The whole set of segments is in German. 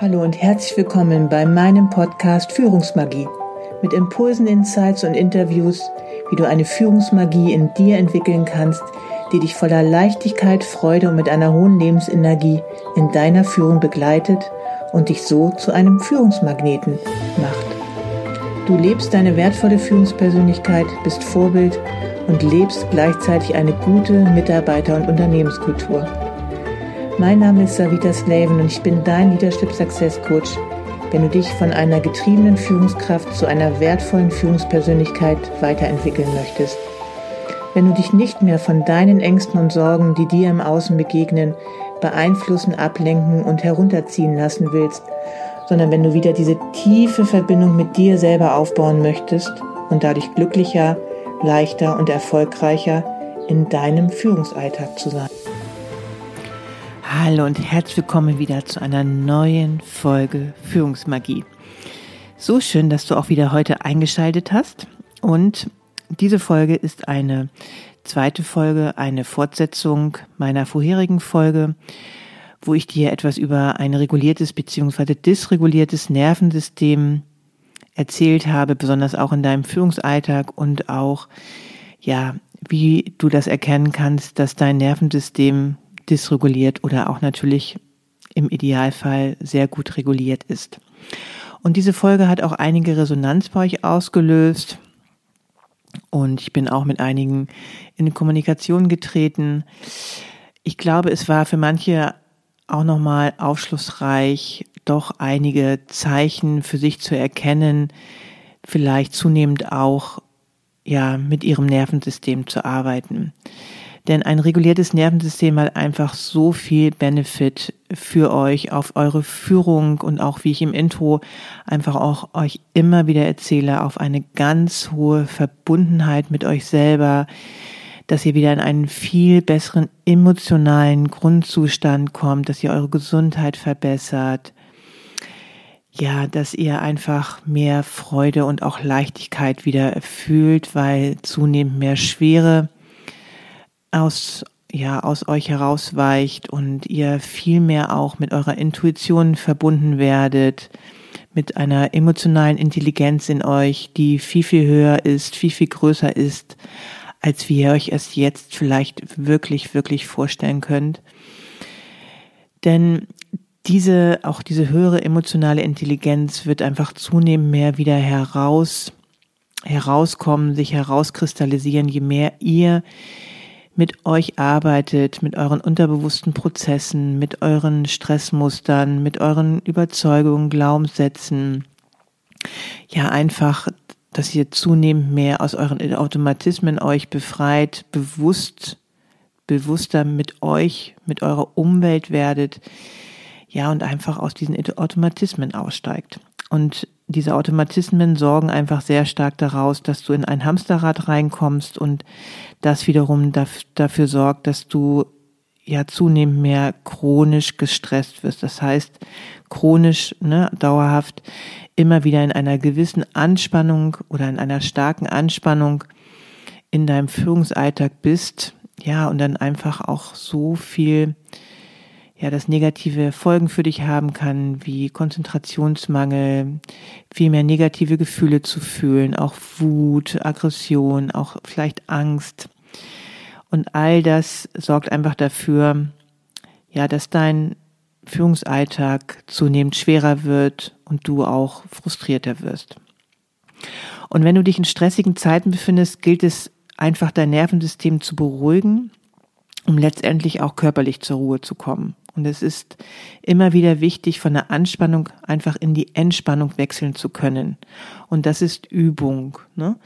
Hallo und herzlich willkommen bei meinem Podcast Führungsmagie mit Impulsen, Insights und Interviews, wie du eine Führungsmagie in dir entwickeln kannst, die dich voller Leichtigkeit, Freude und mit einer hohen Lebensenergie in deiner Führung begleitet und dich so zu einem Führungsmagneten macht. Du lebst deine wertvolle Führungspersönlichkeit, bist Vorbild und lebst gleichzeitig eine gute Mitarbeiter- und Unternehmenskultur. Mein Name ist Savita Slaven und ich bin dein Leadership Success Coach, wenn du dich von einer getriebenen Führungskraft zu einer wertvollen Führungspersönlichkeit weiterentwickeln möchtest. Wenn du dich nicht mehr von deinen Ängsten und Sorgen, die dir im Außen begegnen, beeinflussen, ablenken und herunterziehen lassen willst, sondern wenn du wieder diese tiefe Verbindung mit dir selber aufbauen möchtest und dadurch glücklicher, leichter und erfolgreicher in deinem Führungsalltag zu sein. Hallo und herzlich willkommen wieder zu einer neuen Folge Führungsmagie. So schön, dass du auch wieder heute eingeschaltet hast. Und diese Folge ist eine zweite Folge, eine Fortsetzung meiner vorherigen Folge, wo ich dir etwas über ein reguliertes bzw. dysreguliertes Nervensystem erzählt habe, besonders auch in deinem Führungsalltag und auch, ja, wie du das erkennen kannst, dass dein Nervensystem dysreguliert oder auch natürlich im Idealfall sehr gut reguliert ist. Und diese Folge hat auch einige Resonanz bei euch ausgelöst. Und ich bin auch mit einigen in Kommunikation getreten. Ich glaube, es war für manche auch nochmal aufschlussreich, doch einige Zeichen für sich zu erkennen, vielleicht zunehmend auch, ja, mit ihrem Nervensystem zu arbeiten. Denn ein reguliertes Nervensystem hat einfach so viel Benefit für euch auf eure Führung und auch wie ich im Intro einfach auch euch immer wieder erzähle, auf eine ganz hohe Verbundenheit mit euch selber, dass ihr wieder in einen viel besseren emotionalen Grundzustand kommt, dass ihr eure Gesundheit verbessert, ja, dass ihr einfach mehr Freude und auch Leichtigkeit wieder fühlt, weil zunehmend mehr Schwere aus ja aus euch herausweicht und ihr viel mehr auch mit eurer Intuition verbunden werdet, mit einer emotionalen Intelligenz in euch, die viel viel höher ist, viel viel größer ist, als wie ihr euch es jetzt vielleicht wirklich wirklich vorstellen könnt. Denn diese auch diese höhere emotionale Intelligenz wird einfach zunehmend mehr wieder heraus herauskommen, sich herauskristallisieren, je mehr ihr mit euch arbeitet, mit euren unterbewussten Prozessen, mit euren Stressmustern, mit euren Überzeugungen, Glaubenssätzen. Ja, einfach, dass ihr zunehmend mehr aus euren Automatismen euch befreit, bewusst, bewusster mit euch, mit eurer Umwelt werdet. Ja, und einfach aus diesen Automatismen aussteigt. Und diese Automatismen sorgen einfach sehr stark daraus, dass du in ein Hamsterrad reinkommst und das wiederum dafür sorgt, dass du ja zunehmend mehr chronisch gestresst wirst. Das heißt, chronisch, ne, dauerhaft immer wieder in einer gewissen Anspannung oder in einer starken Anspannung in deinem Führungsalltag bist, ja, und dann einfach auch so viel ja, das negative Folgen für dich haben kann, wie Konzentrationsmangel, viel mehr negative Gefühle zu fühlen, auch Wut, Aggression, auch vielleicht Angst. Und all das sorgt einfach dafür, ja, dass dein Führungsalltag zunehmend schwerer wird und du auch frustrierter wirst. Und wenn du dich in stressigen Zeiten befindest, gilt es einfach dein Nervensystem zu beruhigen, um letztendlich auch körperlich zur Ruhe zu kommen. Und es ist immer wieder wichtig, von der Anspannung einfach in die Entspannung wechseln zu können. Und das ist Übung. Ne?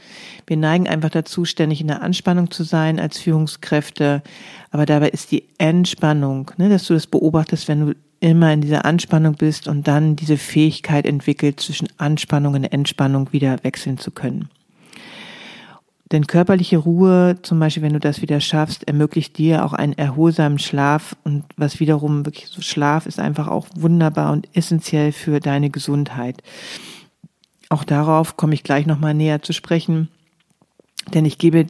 Wir neigen einfach dazu, ständig in der Anspannung zu sein als Führungskräfte. Aber dabei ist die Entspannung, ne, dass du das beobachtest, wenn du immer in dieser Anspannung bist und dann diese Fähigkeit entwickelt, zwischen Anspannung und Entspannung wieder wechseln zu können. Denn körperliche Ruhe, zum Beispiel, wenn du das wieder schaffst, ermöglicht dir auch einen erholsamen Schlaf und was wiederum wirklich so Schlaf ist einfach auch wunderbar und essentiell für deine Gesundheit. Auch darauf komme ich gleich nochmal näher zu sprechen, denn ich gebe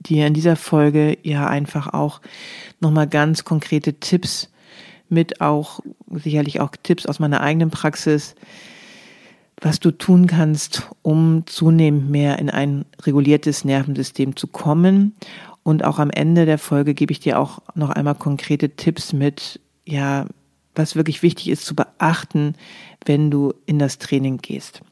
dir in dieser Folge ja einfach auch nochmal ganz konkrete Tipps mit auch sicherlich auch Tipps aus meiner eigenen Praxis, was du tun kannst, um zunehmend mehr in ein reguliertes Nervensystem zu kommen. Und auch am Ende der Folge gebe ich dir auch noch einmal konkrete Tipps mit, ja, was wirklich wichtig ist zu beachten, wenn du in das Training gehst.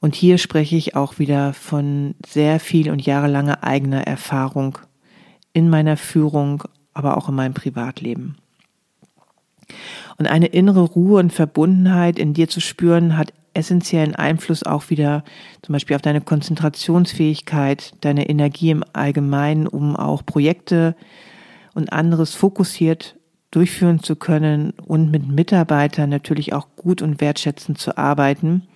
Und hier spreche ich auch wieder von sehr viel und jahrelanger eigener Erfahrung in meiner Führung, aber auch in meinem Privatleben. Und eine innere Ruhe und Verbundenheit in dir zu spüren, hat essentiellen Einfluss auch wieder zum Beispiel auf deine Konzentrationsfähigkeit, deine Energie im Allgemeinen, um auch Projekte und anderes fokussiert durchführen zu können und mit Mitarbeitern natürlich auch gut und wertschätzend zu arbeiten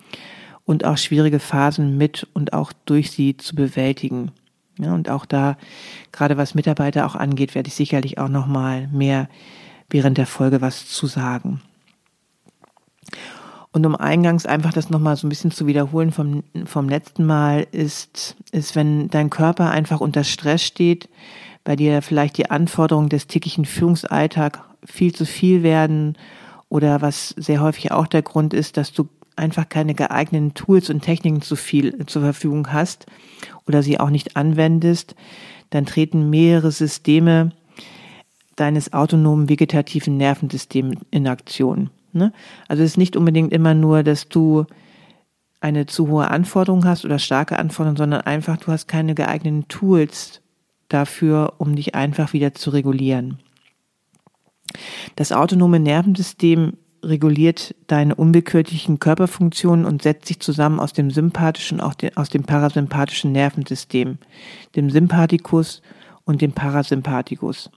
und auch schwierige Phasen mit und auch durch sie zu bewältigen. Ja, und auch da, gerade was Mitarbeiter auch angeht, werde ich sicherlich auch nochmal mehr während der Folge was zu sagen. Und um eingangs einfach das nochmal so ein bisschen zu wiederholen vom, vom letzten Mal, ist, ist, wenn dein Körper einfach unter Stress steht, bei dir vielleicht die Anforderungen des täglichen Führungsalltag viel zu viel werden oder was sehr häufig auch der Grund ist, dass du einfach keine geeigneten Tools und Techniken zu viel zur Verfügung hast oder sie auch nicht anwendest, dann treten mehrere Systeme deines autonomen vegetativen Nervensystems in Aktion. Ne? Also es ist nicht unbedingt immer nur, dass du eine zu hohe Anforderung hast oder starke Anforderungen, sondern einfach du hast keine geeigneten Tools dafür, um dich einfach wieder zu regulieren. Das autonome Nervensystem reguliert deine unwillkürlichen Körperfunktionen und setzt sich zusammen aus dem sympathischen, auch aus dem parasympathischen Nervensystem, dem Sympathikus und dem Parasympathikus.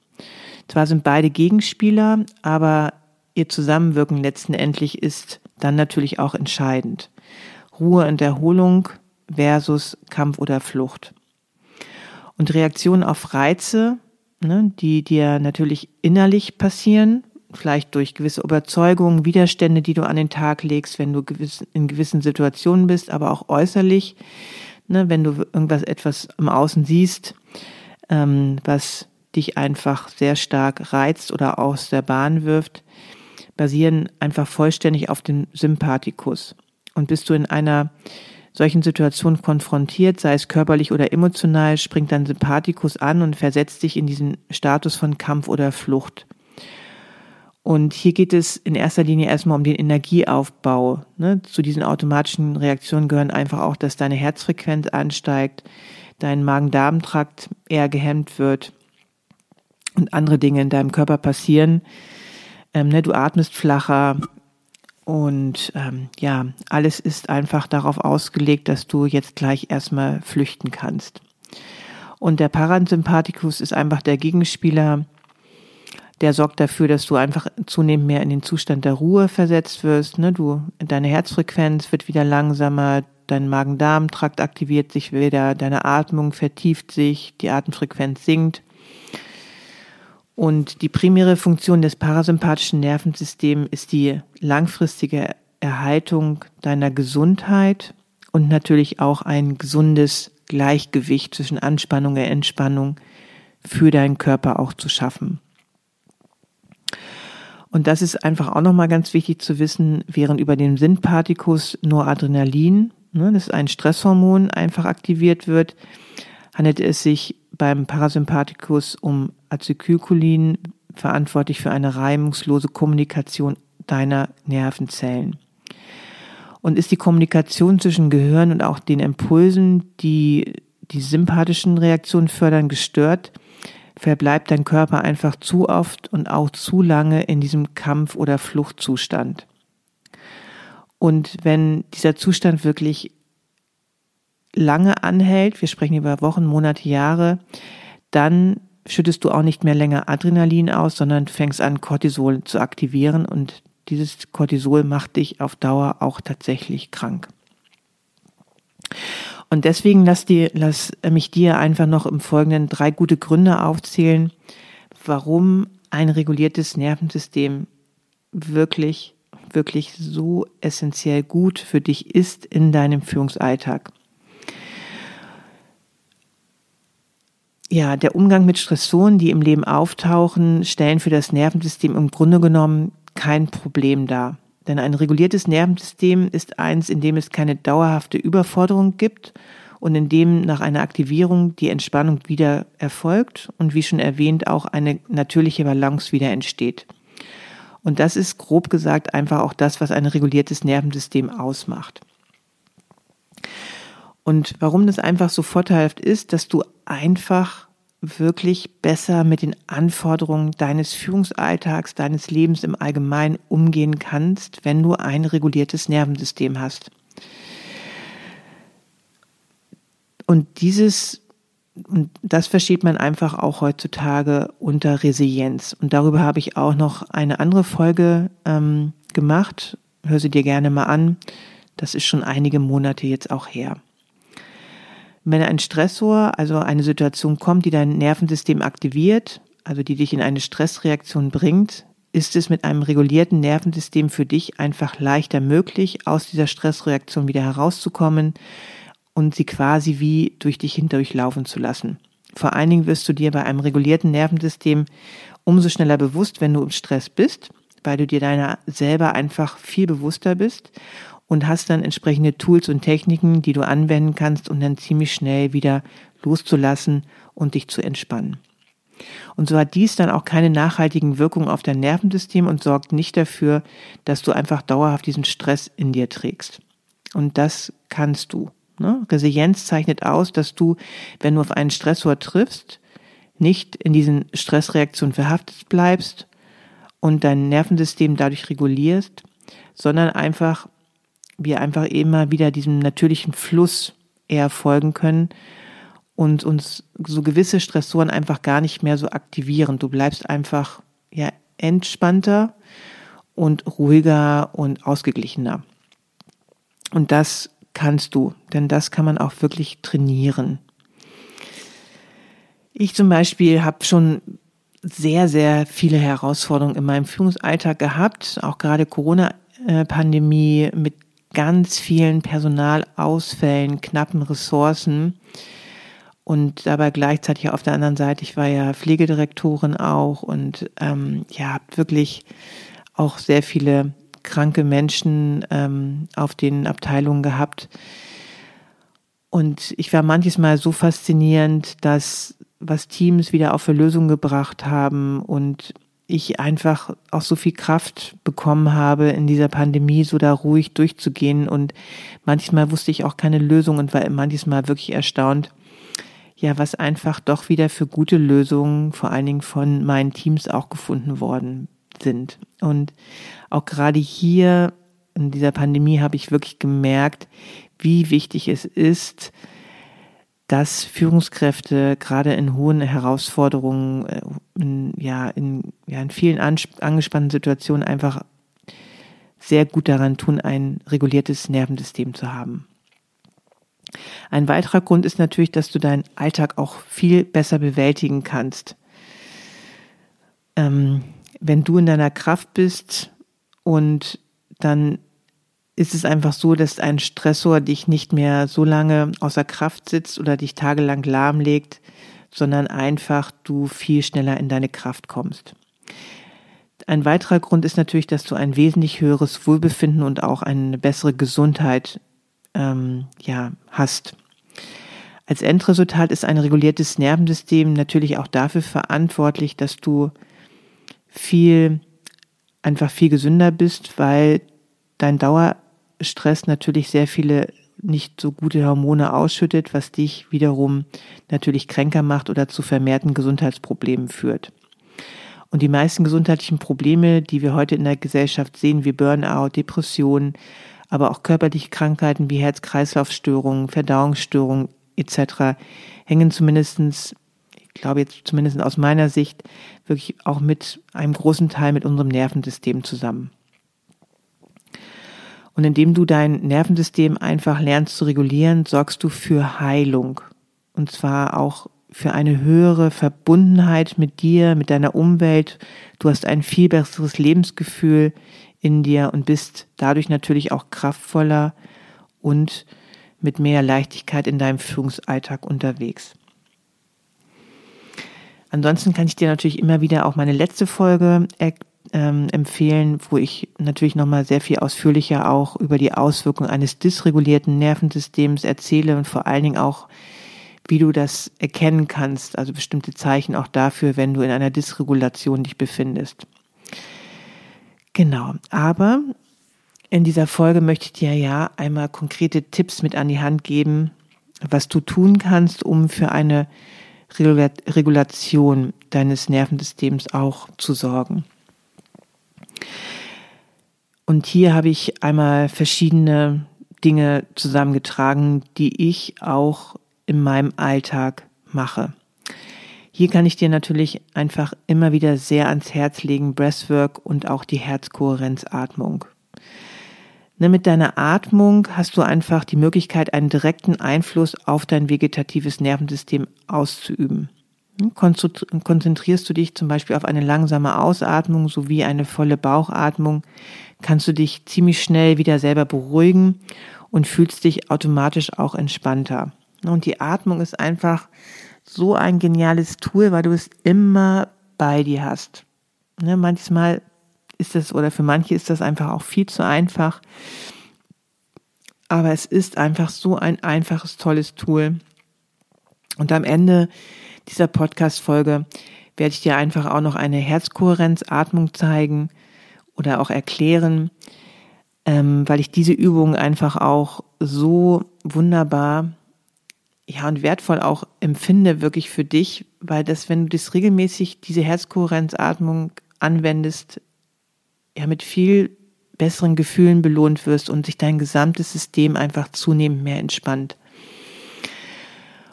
Zwar sind beide Gegenspieler, aber ihr Zusammenwirken letztendlich ist dann natürlich auch entscheidend. Ruhe und Erholung versus Kampf oder Flucht. Und Reaktionen auf Reize, ne, die dir natürlich innerlich passieren, vielleicht durch gewisse Überzeugungen, Widerstände, die du an den Tag legst, wenn du in gewissen Situationen bist, aber auch äußerlich, ne, wenn du irgendwas etwas im Außen siehst, ähm, was dich einfach sehr stark reizt oder aus der Bahn wirft, basieren einfach vollständig auf dem Sympathikus. Und bist du in einer solchen Situation konfrontiert, sei es körperlich oder emotional, springt dein Sympathikus an und versetzt dich in diesen Status von Kampf oder Flucht. Und hier geht es in erster Linie erstmal um den Energieaufbau. Ne? Zu diesen automatischen Reaktionen gehören einfach auch, dass deine Herzfrequenz ansteigt, dein Magen-Darm-Trakt eher gehemmt wird und andere Dinge in deinem Körper passieren. Ähm, ne? Du atmest flacher und ähm, ja, alles ist einfach darauf ausgelegt, dass du jetzt gleich erstmal flüchten kannst. Und der Parasympathikus ist einfach der Gegenspieler, der sorgt dafür, dass du einfach zunehmend mehr in den Zustand der Ruhe versetzt wirst. Ne? Du, deine Herzfrequenz wird wieder langsamer, dein Magen-Darm-Trakt aktiviert sich wieder, deine Atmung vertieft sich, die Atemfrequenz sinkt. Und die primäre Funktion des parasympathischen Nervensystems ist die langfristige Erhaltung deiner Gesundheit und natürlich auch ein gesundes Gleichgewicht zwischen Anspannung und Entspannung für deinen Körper auch zu schaffen. Und das ist einfach auch nochmal ganz wichtig zu wissen, während über den Sympathikus nur Adrenalin, ne, das ist ein Stresshormon, einfach aktiviert wird, handelt es sich beim Parasympathikus um Acetylcholin, verantwortlich für eine reibungslose Kommunikation deiner Nervenzellen. Und ist die Kommunikation zwischen Gehirn und auch den Impulsen, die die sympathischen Reaktionen fördern, gestört, verbleibt dein Körper einfach zu oft und auch zu lange in diesem Kampf- oder Fluchtzustand. Und wenn dieser Zustand wirklich lange anhält, wir sprechen über Wochen, Monate, Jahre, dann schüttest du auch nicht mehr länger Adrenalin aus, sondern fängst an, Cortisol zu aktivieren und dieses Cortisol macht dich auf Dauer auch tatsächlich krank. Und deswegen lass, die, lass mich dir einfach noch im Folgenden drei gute Gründe aufzählen, warum ein reguliertes Nervensystem wirklich, wirklich so essentiell gut für dich ist in deinem Führungsalltag. Ja, der Umgang mit Stressoren, die im Leben auftauchen, stellen für das Nervensystem im Grunde genommen kein Problem dar. Denn ein reguliertes Nervensystem ist eins, in dem es keine dauerhafte Überforderung gibt und in dem nach einer Aktivierung die Entspannung wieder erfolgt und wie schon erwähnt auch eine natürliche Balance wieder entsteht. Und das ist grob gesagt einfach auch das, was ein reguliertes Nervensystem ausmacht. Und warum das einfach so vorteilhaft ist, dass du einfach wirklich besser mit den Anforderungen deines Führungsalltags, deines Lebens im Allgemeinen umgehen kannst, wenn du ein reguliertes Nervensystem hast. Und dieses, und das versteht man einfach auch heutzutage unter Resilienz. Und darüber habe ich auch noch eine andere Folge ähm, gemacht. Hör sie dir gerne mal an. Das ist schon einige Monate jetzt auch her. Wenn ein Stressor, also eine Situation kommt, die dein Nervensystem aktiviert, also die dich in eine Stressreaktion bringt, ist es mit einem regulierten Nervensystem für dich einfach leichter möglich, aus dieser Stressreaktion wieder herauszukommen und sie quasi wie durch dich hindurchlaufen zu lassen. Vor allen Dingen wirst du dir bei einem regulierten Nervensystem umso schneller bewusst, wenn du im Stress bist, weil du dir deiner selber einfach viel bewusster bist und hast dann entsprechende Tools und Techniken, die du anwenden kannst, um dann ziemlich schnell wieder loszulassen und dich zu entspannen. Und so hat dies dann auch keine nachhaltigen Wirkungen auf dein Nervensystem und sorgt nicht dafür, dass du einfach dauerhaft diesen Stress in dir trägst. Und das kannst du. Ne? Resilienz zeichnet aus, dass du, wenn du auf einen Stressor triffst, nicht in diesen Stressreaktionen verhaftet bleibst und dein Nervensystem dadurch regulierst, sondern einfach wir einfach immer wieder diesem natürlichen Fluss eher folgen können und uns so gewisse Stressoren einfach gar nicht mehr so aktivieren. Du bleibst einfach ja entspannter und ruhiger und ausgeglichener. Und das kannst du, denn das kann man auch wirklich trainieren. Ich zum Beispiel habe schon sehr, sehr viele Herausforderungen in meinem Führungsalltag gehabt, auch gerade Corona-Pandemie mit ganz vielen Personalausfällen, knappen Ressourcen und dabei gleichzeitig auf der anderen Seite, ich war ja Pflegedirektorin auch und ähm, ja, habe wirklich auch sehr viele kranke Menschen ähm, auf den Abteilungen gehabt. Und ich war manches Mal so faszinierend, dass was Teams wieder auch für Lösungen gebracht haben und ich einfach auch so viel Kraft bekommen habe, in dieser Pandemie so da ruhig durchzugehen. Und manchmal wusste ich auch keine Lösung und war manches Mal wirklich erstaunt, ja, was einfach doch wieder für gute Lösungen, vor allen Dingen von meinen Teams auch gefunden worden sind. Und auch gerade hier in dieser Pandemie habe ich wirklich gemerkt, wie wichtig es ist, dass Führungskräfte gerade in hohen Herausforderungen, äh, in, ja, in, ja, in vielen angespannten Situationen einfach sehr gut daran tun, ein reguliertes Nervensystem zu haben. Ein weiterer Grund ist natürlich, dass du deinen Alltag auch viel besser bewältigen kannst. Ähm, wenn du in deiner Kraft bist und dann ist es einfach so, dass ein Stressor dich nicht mehr so lange außer Kraft sitzt oder dich tagelang lahmlegt, sondern einfach du viel schneller in deine Kraft kommst. Ein weiterer Grund ist natürlich, dass du ein wesentlich höheres Wohlbefinden und auch eine bessere Gesundheit ähm, ja, hast. Als Endresultat ist ein reguliertes Nervensystem natürlich auch dafür verantwortlich, dass du viel einfach viel gesünder bist, weil dein Dauer Stress natürlich sehr viele nicht so gute Hormone ausschüttet, was dich wiederum natürlich kränker macht oder zu vermehrten Gesundheitsproblemen führt. Und die meisten gesundheitlichen Probleme, die wir heute in der Gesellschaft sehen, wie Burnout, Depressionen, aber auch körperliche Krankheiten wie Herz-Kreislauf-Störungen, Verdauungsstörungen etc., hängen zumindestens, ich glaube jetzt zumindest aus meiner Sicht, wirklich auch mit einem großen Teil mit unserem Nervensystem zusammen. Und indem du dein Nervensystem einfach lernst zu regulieren, sorgst du für Heilung. Und zwar auch für eine höhere Verbundenheit mit dir, mit deiner Umwelt. Du hast ein viel besseres Lebensgefühl in dir und bist dadurch natürlich auch kraftvoller und mit mehr Leichtigkeit in deinem Führungsalltag unterwegs. Ansonsten kann ich dir natürlich immer wieder auch meine letzte Folge ähm, empfehlen, wo ich natürlich nochmal sehr viel ausführlicher auch über die Auswirkungen eines dysregulierten Nervensystems erzähle und vor allen Dingen auch, wie du das erkennen kannst, also bestimmte Zeichen auch dafür, wenn du in einer Dysregulation dich befindest. Genau, aber in dieser Folge möchte ich dir ja einmal konkrete Tipps mit an die Hand geben, was du tun kannst, um für eine Regulation deines Nervensystems auch zu sorgen. Und hier habe ich einmal verschiedene Dinge zusammengetragen, die ich auch in meinem Alltag mache. Hier kann ich dir natürlich einfach immer wieder sehr ans Herz legen, Breathwork und auch die Herzkohärenzatmung. Ne, mit deiner Atmung hast du einfach die Möglichkeit, einen direkten Einfluss auf dein vegetatives Nervensystem auszuüben. Konzentrierst du dich zum Beispiel auf eine langsame Ausatmung sowie eine volle Bauchatmung, kannst du dich ziemlich schnell wieder selber beruhigen und fühlst dich automatisch auch entspannter. Und die Atmung ist einfach so ein geniales Tool, weil du es immer bei dir hast. Ne, manchmal ist das, oder für manche ist das einfach auch viel zu einfach. Aber es ist einfach so ein einfaches, tolles Tool. Und am Ende dieser Podcast-Folge werde ich dir einfach auch noch eine Herzkohärenzatmung zeigen oder auch erklären, ähm, weil ich diese Übung einfach auch so wunderbar ja und wertvoll auch empfinde wirklich für dich, weil das, wenn du das regelmäßig diese Herzkohärenzatmung anwendest, ja mit viel besseren Gefühlen belohnt wirst und sich dein gesamtes System einfach zunehmend mehr entspannt.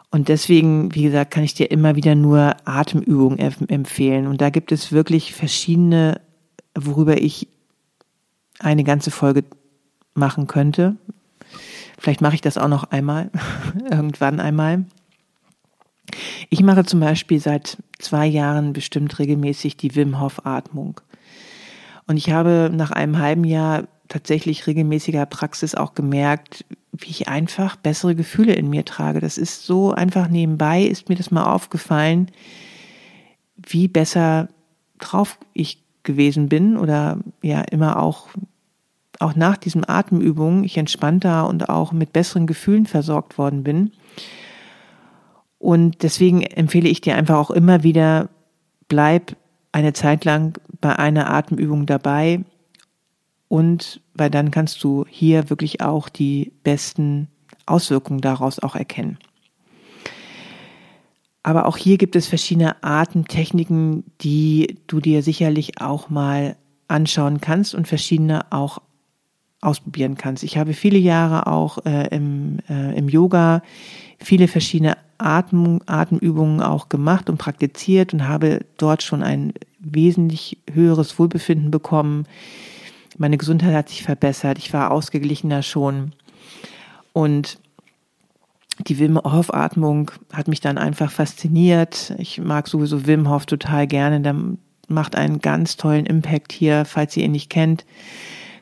Und deswegen, wie gesagt, kann ich dir immer wieder nur Atemübungen empfehlen. Und da gibt es wirklich verschiedene, worüber ich eine ganze Folge machen könnte. Vielleicht mache ich das auch noch einmal, irgendwann einmal. Ich mache zum Beispiel seit zwei Jahren bestimmt regelmäßig die Wim Hof Atmung. Und ich habe nach einem halben Jahr tatsächlich regelmäßiger Praxis auch gemerkt, wie ich einfach bessere Gefühle in mir trage. Das ist so einfach nebenbei, ist mir das mal aufgefallen, wie besser drauf ich gewesen bin oder ja immer auch, auch nach diesen Atemübungen ich entspannter und auch mit besseren Gefühlen versorgt worden bin. Und deswegen empfehle ich dir einfach auch immer wieder, bleib eine Zeit lang bei einer Atemübung dabei und weil dann kannst du hier wirklich auch die besten Auswirkungen daraus auch erkennen. Aber auch hier gibt es verschiedene Atemtechniken, die du dir sicherlich auch mal anschauen kannst und verschiedene auch ausprobieren kannst. Ich habe viele Jahre auch äh, im, äh, im Yoga viele verschiedene Atmung, Atemübungen auch gemacht und praktiziert und habe dort schon ein wesentlich höheres Wohlbefinden bekommen. Meine Gesundheit hat sich verbessert. Ich war ausgeglichener schon. Und die Wim Hof Atmung hat mich dann einfach fasziniert. Ich mag sowieso Wim Hof total gerne. Der macht einen ganz tollen Impact hier. Falls ihr ihn nicht kennt,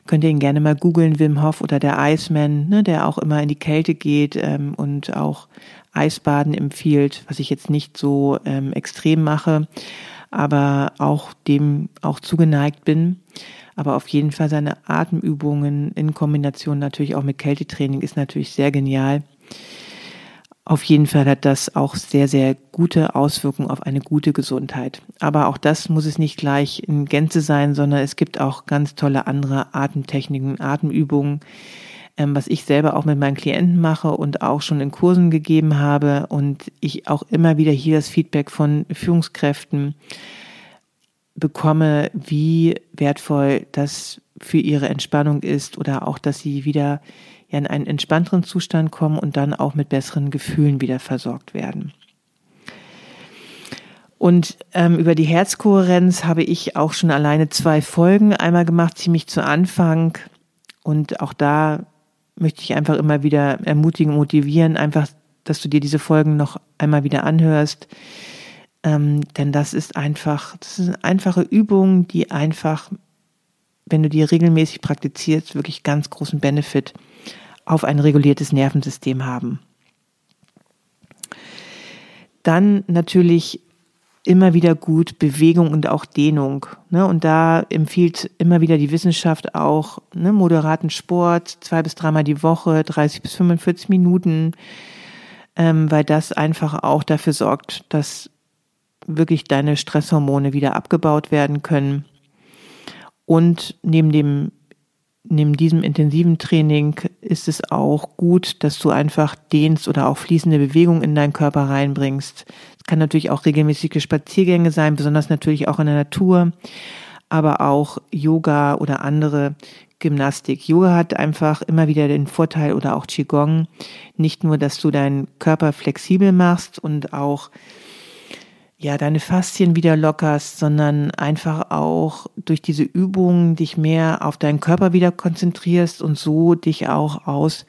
könnt ihr ihn gerne mal googeln, Wim Hof oder der Iceman, ne, der auch immer in die Kälte geht ähm, und auch Eisbaden empfiehlt, was ich jetzt nicht so ähm, extrem mache aber auch dem auch zugeneigt bin. Aber auf jeden Fall seine Atemübungen in Kombination natürlich auch mit Kältetraining ist natürlich sehr genial. Auf jeden Fall hat das auch sehr, sehr gute Auswirkungen auf eine gute Gesundheit. Aber auch das muss es nicht gleich in Gänze sein, sondern es gibt auch ganz tolle andere Atemtechniken, Atemübungen, ähm, was ich selber auch mit meinen Klienten mache und auch schon in Kursen gegeben habe und ich auch immer wieder hier das Feedback von Führungskräften bekomme, wie wertvoll das für ihre Entspannung ist oder auch, dass sie wieder in einen entspannteren Zustand kommen und dann auch mit besseren Gefühlen wieder versorgt werden. Und ähm, über die Herzkohärenz habe ich auch schon alleine zwei Folgen einmal gemacht, ziemlich zu Anfang. Und auch da möchte ich einfach immer wieder ermutigen, motivieren, einfach, dass du dir diese Folgen noch einmal wieder anhörst. Ähm, denn das ist einfach, das ist eine einfache Übung, die einfach, wenn du die regelmäßig praktizierst, wirklich ganz großen Benefit auf ein reguliertes Nervensystem haben. Dann natürlich immer wieder gut Bewegung und auch Dehnung. Ne? Und da empfiehlt immer wieder die Wissenschaft auch ne, moderaten Sport, zwei bis dreimal die Woche, 30 bis 45 Minuten, ähm, weil das einfach auch dafür sorgt, dass wirklich deine Stresshormone wieder abgebaut werden können. Und neben dem neben diesem intensiven Training ist es auch gut, dass du einfach dehnst oder auch fließende Bewegung in deinen Körper reinbringst. Es kann natürlich auch regelmäßige Spaziergänge sein, besonders natürlich auch in der Natur, aber auch Yoga oder andere Gymnastik. Yoga hat einfach immer wieder den Vorteil oder auch Qigong, nicht nur, dass du deinen Körper flexibel machst und auch ja, deine Faszien wieder lockerst, sondern einfach auch durch diese Übungen dich mehr auf deinen Körper wieder konzentrierst und so dich auch aus,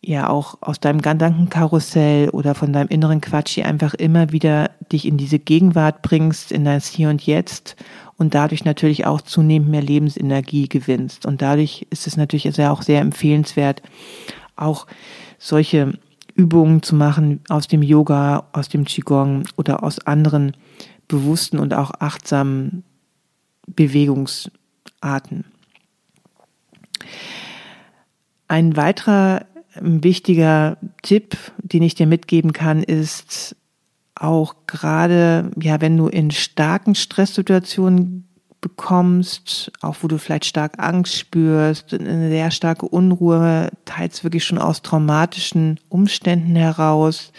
ja, auch aus deinem Gedankenkarussell oder von deinem inneren Quatsch hier einfach immer wieder dich in diese Gegenwart bringst, in das Hier und Jetzt und dadurch natürlich auch zunehmend mehr Lebensenergie gewinnst. Und dadurch ist es natürlich auch sehr empfehlenswert, auch solche Übungen zu machen aus dem Yoga, aus dem Qigong oder aus anderen bewussten und auch achtsamen Bewegungsarten. Ein weiterer wichtiger Tipp, den ich dir mitgeben kann, ist auch gerade, ja, wenn du in starken Stresssituationen bekommst, auch wo du vielleicht stark Angst spürst, eine sehr starke Unruhe, teils wirklich schon aus traumatischen Umständen heraus.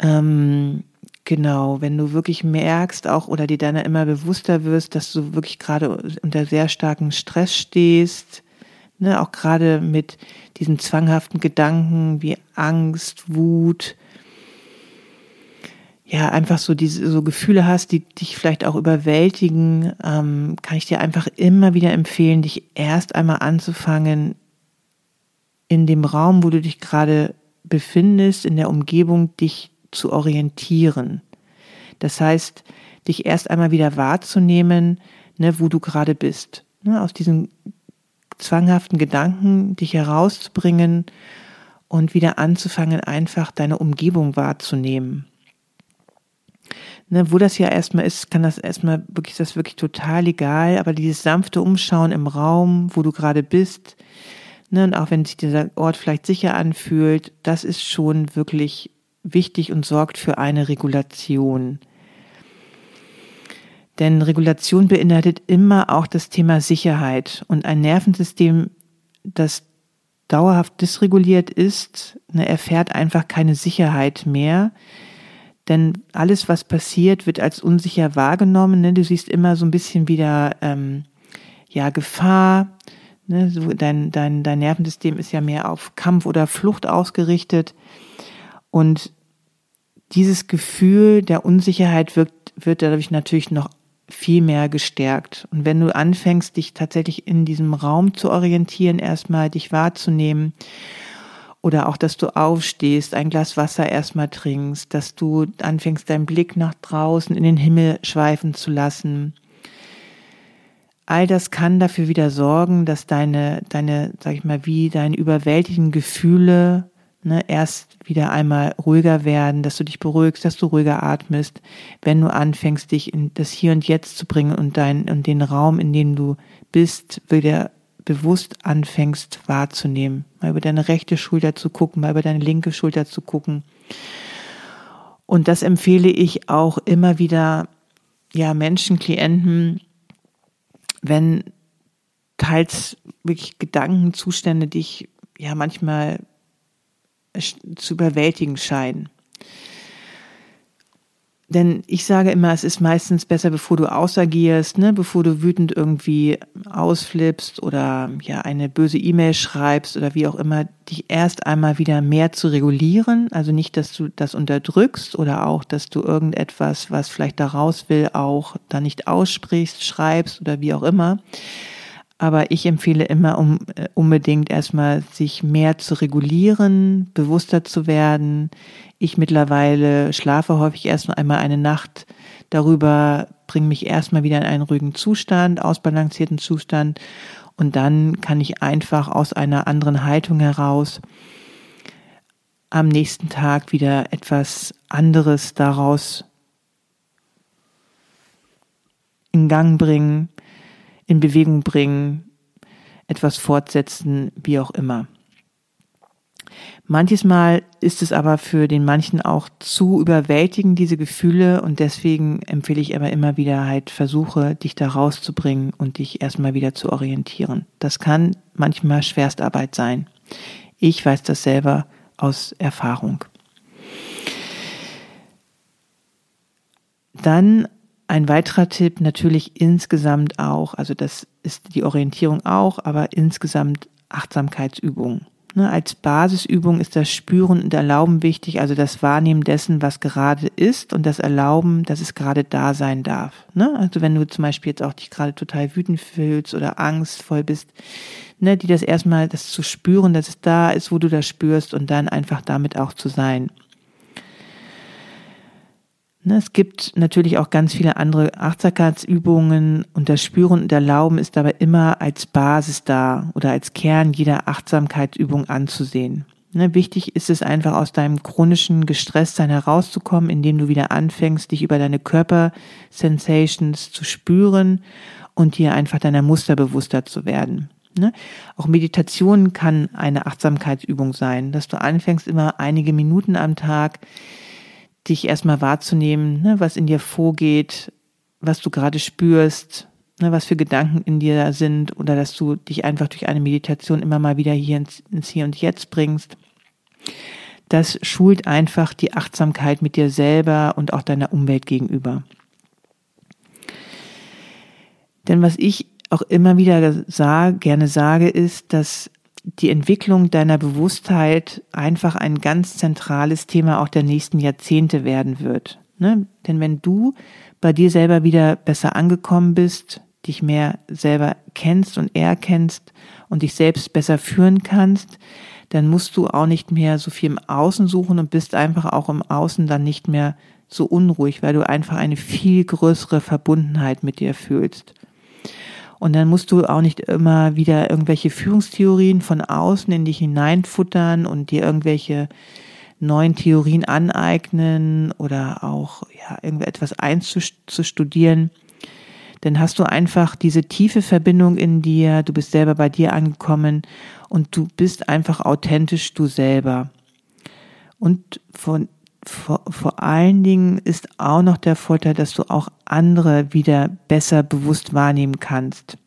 Ähm, genau, wenn du wirklich merkst auch oder dir deiner immer bewusster wirst, dass du wirklich gerade unter sehr starkem Stress stehst, ne, auch gerade mit diesen zwanghaften Gedanken wie Angst, Wut, ja einfach so diese so Gefühle hast, die dich vielleicht auch überwältigen, ähm, kann ich dir einfach immer wieder empfehlen, dich erst einmal anzufangen, in dem Raum, wo du dich gerade befindest, in der Umgebung, dich zu orientieren. Das heißt, dich erst einmal wieder wahrzunehmen, ne, wo du gerade bist. Ne, aus diesen zwanghaften Gedanken dich herauszubringen und wieder anzufangen, einfach deine Umgebung wahrzunehmen ne, wo das ja erstmal ist, kann das erstmal wirklich, das wirklich total egal, aber dieses sanfte Umschauen im Raum, wo du gerade bist, ne, und auch wenn sich dieser Ort vielleicht sicher anfühlt, das ist schon wirklich wichtig und sorgt für eine Regulation. Denn Regulation beinhaltet immer auch das Thema Sicherheit und ein Nervensystem, das dauerhaft dysreguliert ist, ne, erfährt einfach keine Sicherheit mehr, denn alles, was passiert, wird als unsicher wahrgenommen. Ne? Du siehst immer so ein bisschen wieder ähm, ja Gefahr. Ne? So dein, dein, dein Nervensystem ist ja mehr auf Kampf oder Flucht ausgerichtet. Und dieses Gefühl der Unsicherheit wird, wird dadurch natürlich noch viel mehr gestärkt. Und wenn du anfängst, dich tatsächlich in diesem Raum zu orientieren, erstmal dich wahrzunehmen oder auch, dass du aufstehst, ein Glas Wasser erstmal trinkst, dass du anfängst, deinen Blick nach draußen in den Himmel schweifen zu lassen. All das kann dafür wieder sorgen, dass deine, deine, sag ich mal, wie deine überwältigenden Gefühle ne, erst wieder einmal ruhiger werden, dass du dich beruhigst, dass du ruhiger atmest, wenn du anfängst, dich in das Hier und Jetzt zu bringen und dein, und den Raum, in dem du bist, wieder bewusst anfängst wahrzunehmen. Mal über deine rechte Schulter zu gucken, mal über deine linke Schulter zu gucken. Und das empfehle ich auch immer wieder, ja, Menschen, Klienten, wenn teils wirklich Gedankenzustände dich ja manchmal zu überwältigen scheinen. Denn ich sage immer, es ist meistens besser, bevor du ausagierst, ne, bevor du wütend irgendwie ausflippst oder ja eine böse E-Mail schreibst oder wie auch immer, dich erst einmal wieder mehr zu regulieren. Also nicht, dass du das unterdrückst oder auch, dass du irgendetwas, was vielleicht da raus will, auch da nicht aussprichst, schreibst oder wie auch immer. Aber ich empfehle immer, um äh, unbedingt erstmal sich mehr zu regulieren, bewusster zu werden, ich mittlerweile schlafe häufig erst einmal eine Nacht. Darüber, bringe mich erstmal wieder in einen ruhigen Zustand, ausbalancierten Zustand. Und dann kann ich einfach aus einer anderen Haltung heraus am nächsten Tag wieder etwas anderes daraus in Gang bringen, in Bewegung bringen, etwas fortsetzen, wie auch immer. Manches Mal ist es aber für den manchen auch zu überwältigend, diese Gefühle, und deswegen empfehle ich aber immer wieder halt Versuche, dich da rauszubringen und dich erstmal wieder zu orientieren. Das kann manchmal Schwerstarbeit sein. Ich weiß das selber aus Erfahrung. Dann ein weiterer Tipp natürlich insgesamt auch, also das ist die Orientierung auch, aber insgesamt Achtsamkeitsübungen. Ne, als Basisübung ist das Spüren und Erlauben wichtig, also das Wahrnehmen dessen, was gerade ist und das Erlauben, dass es gerade da sein darf. Ne? Also wenn du zum Beispiel jetzt auch dich gerade total wütend fühlst oder angstvoll bist, ne, die das erstmal, das zu spüren, dass es da ist, wo du das spürst und dann einfach damit auch zu sein. Ne, es gibt natürlich auch ganz viele andere Achtsamkeitsübungen und das Spüren und Erlauben ist dabei immer als Basis da oder als Kern jeder Achtsamkeitsübung anzusehen. Ne, wichtig ist es einfach aus deinem chronischen Gestresstsein herauszukommen, indem du wieder anfängst, dich über deine Körpersensations zu spüren und dir einfach deiner Muster bewusster zu werden. Ne? Auch Meditation kann eine Achtsamkeitsübung sein, dass du anfängst, immer einige Minuten am Tag dich erstmal wahrzunehmen, ne, was in dir vorgeht, was du gerade spürst, ne, was für Gedanken in dir sind oder dass du dich einfach durch eine Meditation immer mal wieder hier ins, ins Hier und Jetzt bringst. Das schult einfach die Achtsamkeit mit dir selber und auch deiner Umwelt gegenüber. Denn was ich auch immer wieder sage, gerne sage, ist, dass die Entwicklung deiner Bewusstheit einfach ein ganz zentrales Thema auch der nächsten Jahrzehnte werden wird. Ne? Denn wenn du bei dir selber wieder besser angekommen bist, dich mehr selber kennst und erkennst und dich selbst besser führen kannst, dann musst du auch nicht mehr so viel im Außen suchen und bist einfach auch im Außen dann nicht mehr so unruhig, weil du einfach eine viel größere Verbundenheit mit dir fühlst. Und dann musst du auch nicht immer wieder irgendwelche Führungstheorien von außen in dich hineinfuttern und dir irgendwelche neuen Theorien aneignen oder auch ja, irgendetwas einzustudieren. Dann hast du einfach diese tiefe Verbindung in dir, du bist selber bei dir angekommen und du bist einfach authentisch du selber. Und von vor, vor allen Dingen ist auch noch der Vorteil, dass du auch andere wieder besser bewusst wahrnehmen kannst.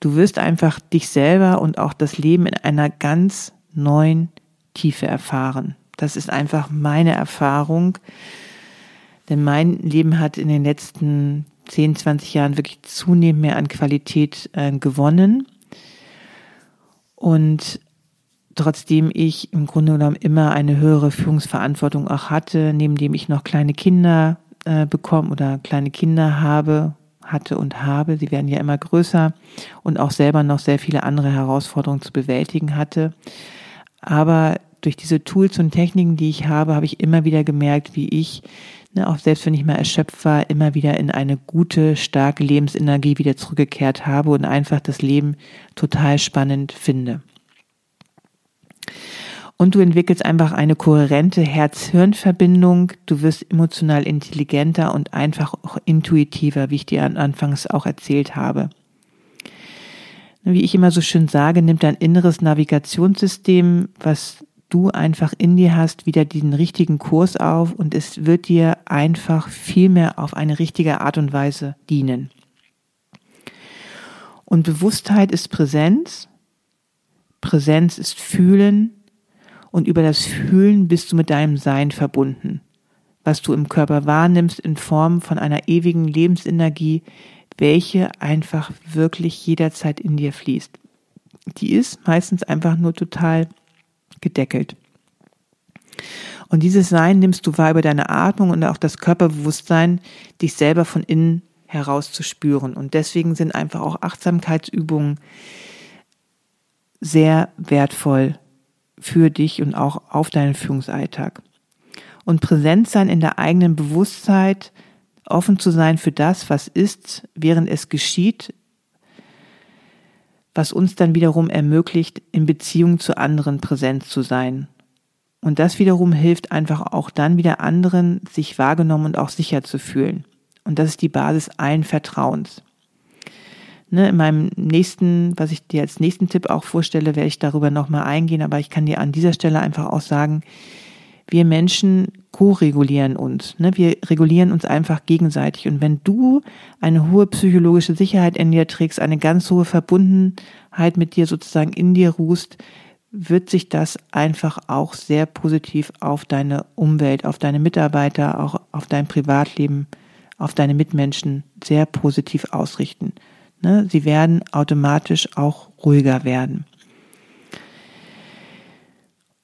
Du wirst einfach dich selber und auch das Leben in einer ganz neuen Tiefe erfahren. Das ist einfach meine Erfahrung, denn mein Leben hat in den letzten 10, 20 Jahren wirklich zunehmend mehr an Qualität äh, gewonnen. Und trotzdem ich im Grunde genommen immer eine höhere Führungsverantwortung auch hatte, neben dem ich noch kleine Kinder äh, bekomme oder kleine Kinder habe, hatte und habe. Sie werden ja immer größer und auch selber noch sehr viele andere Herausforderungen zu bewältigen hatte. Aber durch diese Tools und Techniken, die ich habe, habe ich immer wieder gemerkt, wie ich, ne, auch selbst wenn ich mal erschöpft war, immer wieder in eine gute, starke Lebensenergie wieder zurückgekehrt habe und einfach das Leben total spannend finde und du entwickelst einfach eine kohärente Herz-Hirn-Verbindung. Du wirst emotional intelligenter und einfach auch intuitiver, wie ich dir anfangs auch erzählt habe. Wie ich immer so schön sage, nimmt dein inneres Navigationssystem, was du einfach in dir hast, wieder den richtigen Kurs auf und es wird dir einfach viel mehr auf eine richtige Art und Weise dienen. Und Bewusstheit ist Präsenz, Präsenz ist Fühlen, und über das Fühlen bist du mit deinem Sein verbunden, was du im Körper wahrnimmst in Form von einer ewigen Lebensenergie, welche einfach wirklich jederzeit in dir fließt. Die ist meistens einfach nur total gedeckelt. Und dieses Sein nimmst du wahr über deine Atmung und auch das Körperbewusstsein, dich selber von innen heraus zu spüren. Und deswegen sind einfach auch Achtsamkeitsübungen sehr wertvoll für dich und auch auf deinen Führungsalltag. Und präsent sein in der eigenen Bewusstheit, offen zu sein für das, was ist, während es geschieht, was uns dann wiederum ermöglicht, in Beziehung zu anderen präsent zu sein. Und das wiederum hilft einfach auch dann wieder anderen, sich wahrgenommen und auch sicher zu fühlen. Und das ist die Basis allen Vertrauens. Ne, in meinem nächsten, was ich dir als nächsten Tipp auch vorstelle, werde ich darüber nochmal eingehen, aber ich kann dir an dieser Stelle einfach auch sagen, wir Menschen ko-regulieren uns. Ne? Wir regulieren uns einfach gegenseitig. Und wenn du eine hohe psychologische Sicherheit in dir trägst, eine ganz hohe Verbundenheit mit dir sozusagen in dir ruhst, wird sich das einfach auch sehr positiv auf deine Umwelt, auf deine Mitarbeiter, auch auf dein Privatleben, auf deine Mitmenschen sehr positiv ausrichten. Ne? Sie werden automatisch auch ruhiger werden.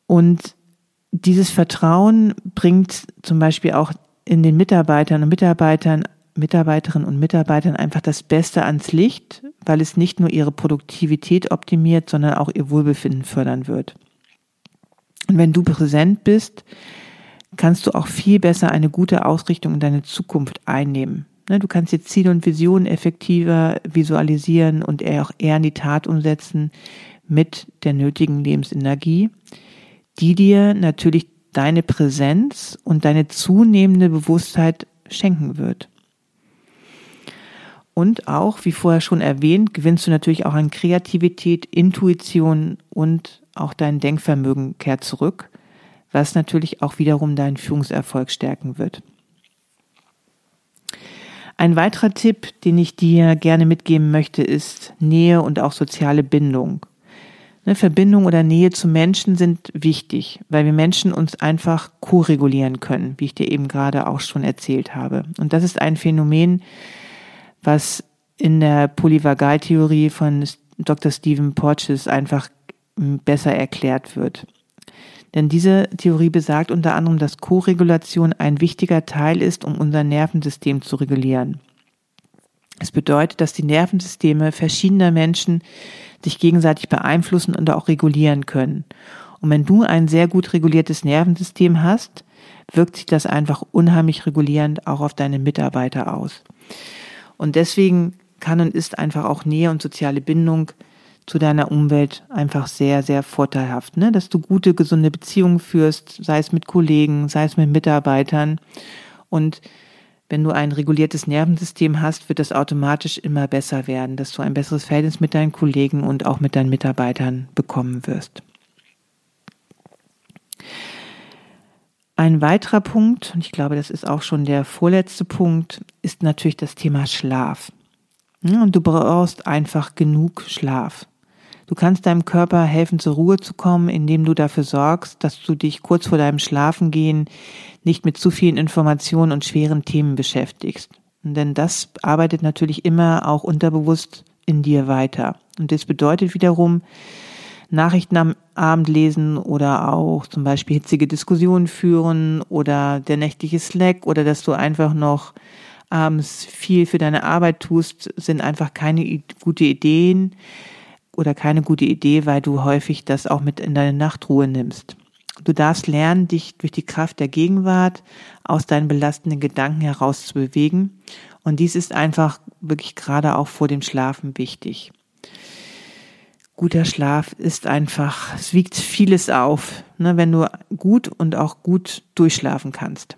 Und dieses Vertrauen bringt zum Beispiel auch in den Mitarbeitern und Mitarbeitern, Mitarbeiterinnen und Mitarbeitern einfach das Beste ans Licht, weil es nicht nur ihre Produktivität optimiert, sondern auch ihr Wohlbefinden fördern wird. Und wenn du präsent bist, kannst du auch viel besser eine gute Ausrichtung in deine Zukunft einnehmen. Ne, du kannst jetzt Ziele und Visionen effektiver visualisieren und auch eher in die Tat umsetzen mit der nötigen Lebensenergie, die dir natürlich deine Präsenz und deine zunehmende Bewusstheit schenken wird. Und auch, wie vorher schon erwähnt, gewinnst du natürlich auch an Kreativität, Intuition und auch dein Denkvermögen kehrt zurück, was natürlich auch wiederum deinen Führungserfolg stärken wird. Ein weiterer Tipp, den ich dir gerne mitgeben möchte, ist Nähe und auch soziale Bindung. Ne, Verbindung oder Nähe zu Menschen sind wichtig, weil wir Menschen uns einfach co-regulieren können, wie ich dir eben gerade auch schon erzählt habe. Und das ist ein Phänomen, was in der Polyvagaltheorie von Dr. Stephen Porges einfach besser erklärt wird. Denn diese Theorie besagt unter anderem, dass Koregulation ein wichtiger Teil ist, um unser Nervensystem zu regulieren. Es bedeutet, dass die Nervensysteme verschiedener Menschen sich gegenseitig beeinflussen und auch regulieren können. Und wenn du ein sehr gut reguliertes Nervensystem hast, wirkt sich das einfach unheimlich regulierend auch auf deine Mitarbeiter aus. Und deswegen kann und ist einfach auch Nähe und soziale Bindung zu deiner Umwelt einfach sehr, sehr vorteilhaft, ne? dass du gute, gesunde Beziehungen führst, sei es mit Kollegen, sei es mit Mitarbeitern. Und wenn du ein reguliertes Nervensystem hast, wird das automatisch immer besser werden, dass du ein besseres Verhältnis mit deinen Kollegen und auch mit deinen Mitarbeitern bekommen wirst. Ein weiterer Punkt, und ich glaube, das ist auch schon der vorletzte Punkt, ist natürlich das Thema Schlaf. Und du brauchst einfach genug Schlaf. Du kannst deinem Körper helfen, zur Ruhe zu kommen, indem du dafür sorgst, dass du dich kurz vor deinem Schlafengehen nicht mit zu vielen Informationen und schweren Themen beschäftigst. Denn das arbeitet natürlich immer auch unterbewusst in dir weiter. Und das bedeutet wiederum, Nachrichten am Abend lesen oder auch zum Beispiel hitzige Diskussionen führen oder der nächtliche Slack oder dass du einfach noch abends viel für deine Arbeit tust, sind einfach keine gute Ideen, oder keine gute Idee, weil du häufig das auch mit in deine Nachtruhe nimmst. Du darfst lernen, dich durch die Kraft der Gegenwart aus deinen belastenden Gedanken heraus zu bewegen. Und dies ist einfach wirklich gerade auch vor dem Schlafen wichtig. Guter Schlaf ist einfach, es wiegt vieles auf, ne, wenn du gut und auch gut durchschlafen kannst.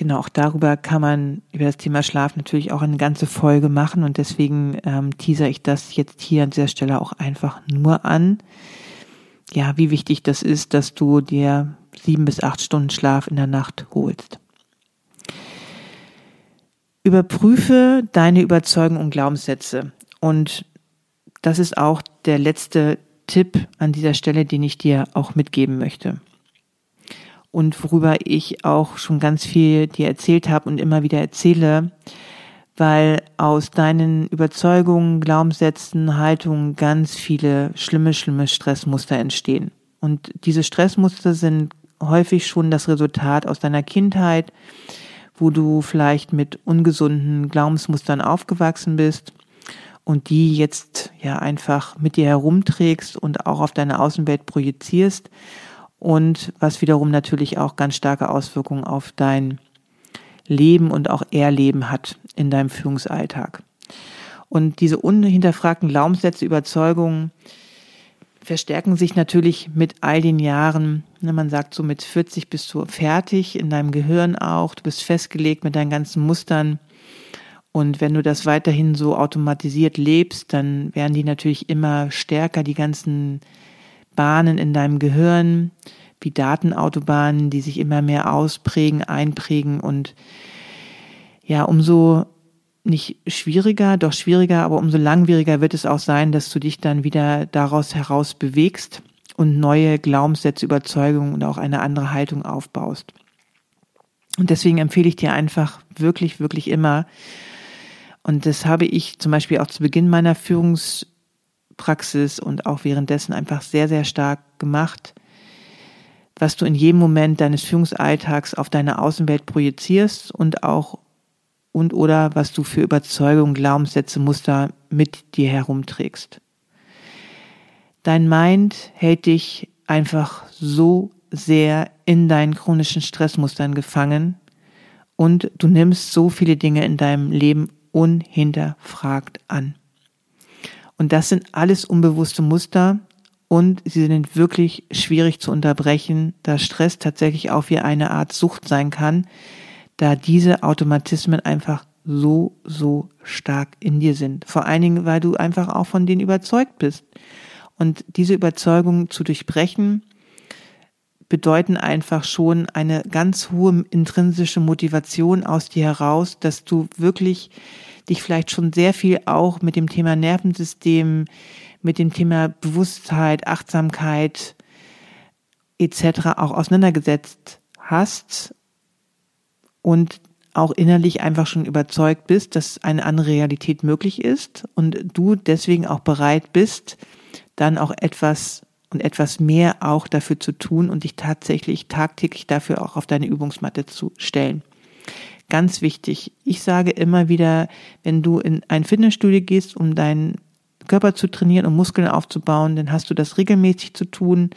Genau, auch darüber kann man über das Thema Schlaf natürlich auch eine ganze Folge machen und deswegen ähm, teaser ich das jetzt hier an dieser Stelle auch einfach nur an. Ja, wie wichtig das ist, dass du dir sieben bis acht Stunden Schlaf in der Nacht holst. Überprüfe deine Überzeugungen und Glaubenssätze. Und das ist auch der letzte Tipp an dieser Stelle, den ich dir auch mitgeben möchte und worüber ich auch schon ganz viel dir erzählt habe und immer wieder erzähle, weil aus deinen Überzeugungen, Glaubenssätzen, Haltungen ganz viele schlimme, schlimme Stressmuster entstehen. Und diese Stressmuster sind häufig schon das Resultat aus deiner Kindheit, wo du vielleicht mit ungesunden Glaubensmustern aufgewachsen bist und die jetzt ja einfach mit dir herumträgst und auch auf deine Außenwelt projizierst und was wiederum natürlich auch ganz starke Auswirkungen auf dein Leben und auch Erleben hat in deinem Führungsalltag. Und diese unhinterfragten Glaubenssätze, Überzeugungen verstärken sich natürlich mit all den Jahren. Ne, man sagt so, mit 40 bist du fertig, in deinem Gehirn auch. Du bist festgelegt mit deinen ganzen Mustern. Und wenn du das weiterhin so automatisiert lebst, dann werden die natürlich immer stärker, die ganzen Bahnen in deinem Gehirn, wie Datenautobahnen, die sich immer mehr ausprägen, einprägen und ja, umso nicht schwieriger, doch schwieriger, aber umso langwieriger wird es auch sein, dass du dich dann wieder daraus heraus bewegst und neue Glaubenssätze, Überzeugungen und auch eine andere Haltung aufbaust. Und deswegen empfehle ich dir einfach wirklich, wirklich immer, und das habe ich zum Beispiel auch zu Beginn meiner Führungspraxis und auch währenddessen einfach sehr, sehr stark gemacht, was du in jedem Moment deines Führungsalltags auf deine Außenwelt projizierst und auch und oder was du für Überzeugungen, Glaubenssätze, Muster mit dir herumträgst. Dein Mind hält dich einfach so sehr in deinen chronischen Stressmustern gefangen und du nimmst so viele Dinge in deinem Leben unhinterfragt an. Und das sind alles unbewusste Muster und sie sind wirklich schwierig zu unterbrechen, da Stress tatsächlich auch wie eine Art Sucht sein kann, da diese Automatismen einfach so, so stark in dir sind. Vor allen Dingen, weil du einfach auch von denen überzeugt bist. Und diese Überzeugung zu durchbrechen, bedeuten einfach schon eine ganz hohe intrinsische Motivation aus dir heraus, dass du wirklich dich vielleicht schon sehr viel auch mit dem Thema Nervensystem, mit dem Thema Bewusstheit, Achtsamkeit etc. auch auseinandergesetzt hast und auch innerlich einfach schon überzeugt bist, dass eine andere Realität möglich ist und du deswegen auch bereit bist, dann auch etwas und etwas mehr auch dafür zu tun und dich tatsächlich tagtäglich dafür auch auf deine Übungsmatte zu stellen. Ganz wichtig. Ich sage immer wieder, wenn du in ein Fitnessstudio gehst, um deinen Körper zu trainieren und Muskeln aufzubauen, dann hast du das regelmäßig zu tun.